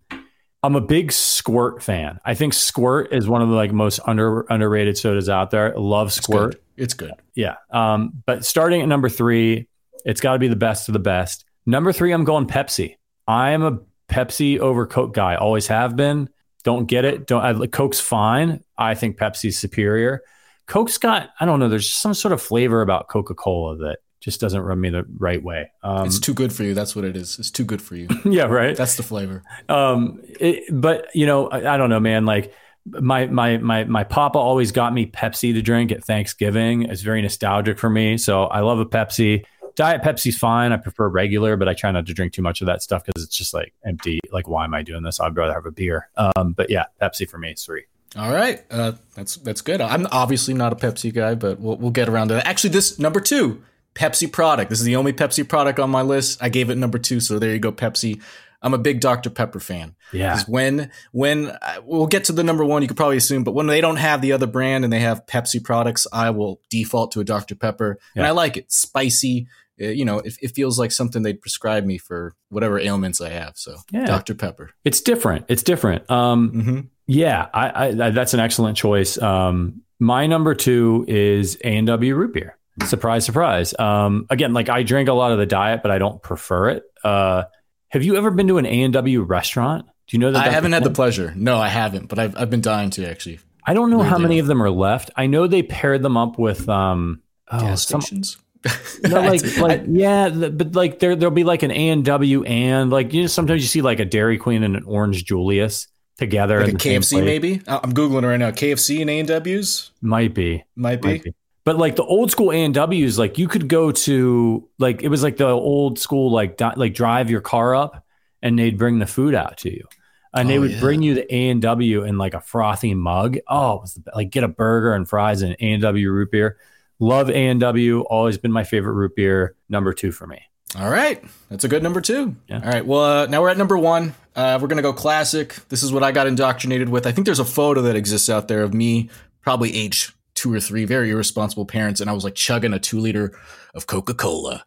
I'm a big Squirt fan. I think Squirt is one of the like most under underrated sodas out there. Love It's Squirt. good. It's good. Yeah. Um, but starting at number three, it's got to be the best of the best. Number three, I'm going Pepsi. I am a Pepsi over Coke guy. Always have been. Don't get it. Don't. I, Coke's fine. I think Pepsi's superior. Coke's got. I don't know. There's some sort of flavor about Coca Cola that just doesn't rub me the right way. Um, it's too good for you. That's what it is. It's too good for you. yeah. Right. That's the flavor. Um, it, but you know, I, I don't know, man. Like my my my my papa always got me Pepsi to drink at Thanksgiving. It's very nostalgic for me. So I love a Pepsi. Diet Pepsi's fine. I prefer regular, but I try not to drink too much of that stuff because it's just like empty. Like, why am I doing this? I'd rather have a beer. Um, but yeah, Pepsi for me is three. All right, uh, that's that's good. I'm obviously not a Pepsi guy, but we'll we'll get around to that. Actually, this number two Pepsi product. This is the only Pepsi product on my list. I gave it number two, so there you go, Pepsi. I'm a big Dr Pepper fan. Yeah. when when uh, we'll get to the number one, you could probably assume, but when they don't have the other brand and they have Pepsi products, I will default to a Dr Pepper, and I like it spicy. Uh, you know, it, it feels like something they'd prescribe me for whatever ailments I have. So Yeah. Dr Pepper. It's different. It's different. Um, hmm Yeah, I, I, I- that's an excellent choice. Um, my number two is A and W root beer. Surprise, surprise. Um, again, like I drink a lot of the diet, but I don't prefer it. Uh, have you ever been to an A and W restaurant? Do you know that? I haven't had the pleasure. No, I haven't, but I've I've been dying to actually. I don't know how many of them are left. I know they paired them up with um, oh, Gas some, stations. No, like, like, yeah, but like there, there'll be like an A and W and like you know, sometimes you see like a Dairy Queen and an Orange Julius together. Like a KFC, maybe. I'm googling it right now. KFC and A and W's might be, might be. Might be. But like the old school A and W's, like you could go to like it was like the old school like di- like drive your car up and they'd bring the food out to you and oh, they would yeah. bring you the A and W in like a frothy mug. Oh, it was the, like get a burger and fries and A and W root beer. Love A and W. Always been my favorite root beer. Number two for me. All right, that's a good number two. Yeah. All right, well uh, now we're at number one. Uh, we're gonna go classic. This is what I got indoctrinated with. I think there's a photo that exists out there of me, probably age two or three, very irresponsible parents, and I was like chugging a two liter of Coca Cola.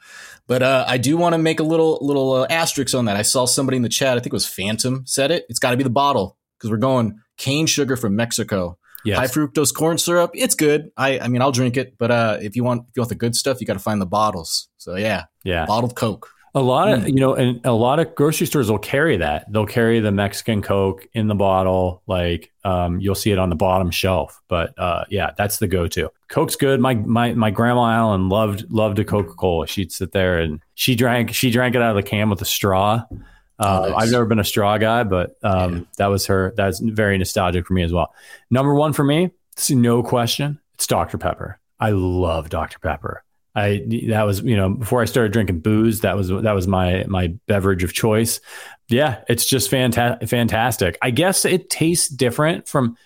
But uh, I do want to make a little little uh, asterisk on that. I saw somebody in the chat. I think it was Phantom said it. It's got to be the bottle because we're going cane sugar from Mexico. Yes. High fructose corn syrup. It's good. I I mean I'll drink it, but uh, if you want if you want the good stuff, you got to find the bottles. So yeah, yeah, bottled Coke. A lot of, mm. you know, and a lot of grocery stores will carry that. They'll carry the Mexican Coke in the bottle. Like, um, you'll see it on the bottom shelf. But uh, yeah, that's the go-to. Coke's good. My my my grandma Allen loved loved a Coca Cola. She'd sit there and she drank she drank it out of the can with a straw. Uh, nice. I've never been a straw guy, but um, yeah. that was her. That's very nostalgic for me as well. Number one for me, it's no question. It's Dr Pepper. I love Dr Pepper. I that was you know before I started drinking booze that was that was my my beverage of choice. Yeah, it's just fantastic. Fantastic. I guess it tastes different from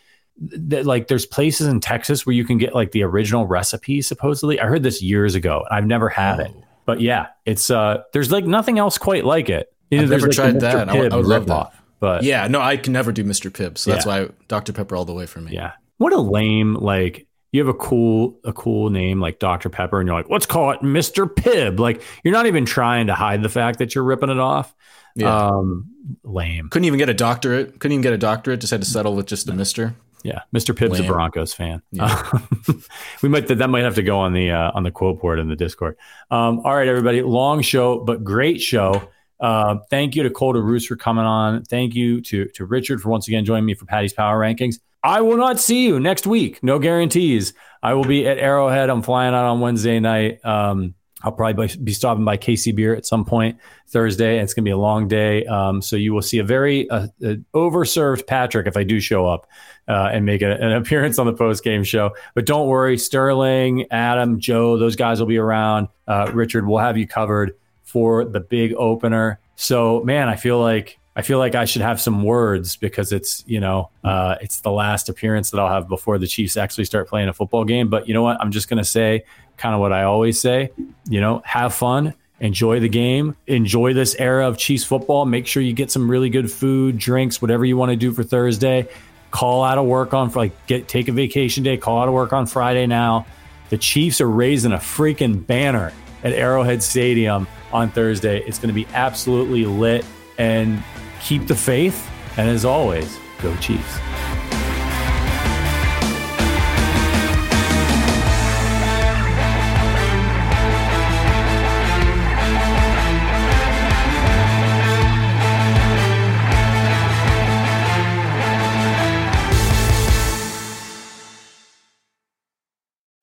th- like there's places in Texas where you can get like the original recipe. Supposedly, I heard this years ago. I've never had oh. it, but yeah, it's uh there's like nothing else quite like it. You know, I've never like tried that. I would, I would love that. But yeah, no, I can never do Mr. Pibb. So that's why Dr. Pepper all the way for me. Yeah. What a lame like you have a cool a cool name like Dr. Pepper and you're like, let's call it Mr. Pibb. Like you're not even trying to hide the fact that you're ripping it off. Yeah. Um, lame. Couldn't even get a doctorate. Couldn't even get a doctorate. Just had to settle with just a Mister. Yeah, Mr. Pibb's lame. a Broncos fan. Yeah. we might that might have to go on the uh, on the quote board in the Discord. Um, all right, everybody. Long show, but great show. Uh, thank you to Cole DeRuse for coming on. Thank you to to Richard for once again joining me for Paddy's Power Rankings. I will not see you next week. No guarantees. I will be at Arrowhead. I'm flying out on Wednesday night. Um, I'll probably be stopping by KC Beer at some point Thursday. And it's going to be a long day. Um, so you will see a very uh, uh, overserved Patrick if I do show up uh, and make a, an appearance on the post game show. But don't worry, Sterling, Adam, Joe, those guys will be around. Uh, Richard, we'll have you covered for the big opener. So, man, I feel like I feel like I should have some words because it's you know uh, it's the last appearance that I'll have before the Chiefs actually start playing a football game. But you know what? I'm just going to say kind of what I always say. You know, have fun, enjoy the game, enjoy this era of Chiefs football. Make sure you get some really good food, drinks, whatever you want to do for Thursday. Call out of work on like get take a vacation day. Call out of work on Friday now. The Chiefs are raising a freaking banner at Arrowhead Stadium on Thursday. It's going to be absolutely lit and keep the faith, and as always, go Chiefs.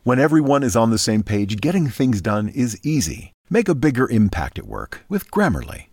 When everyone is on the same page, getting things done is easy. Make a bigger impact at work with Grammarly.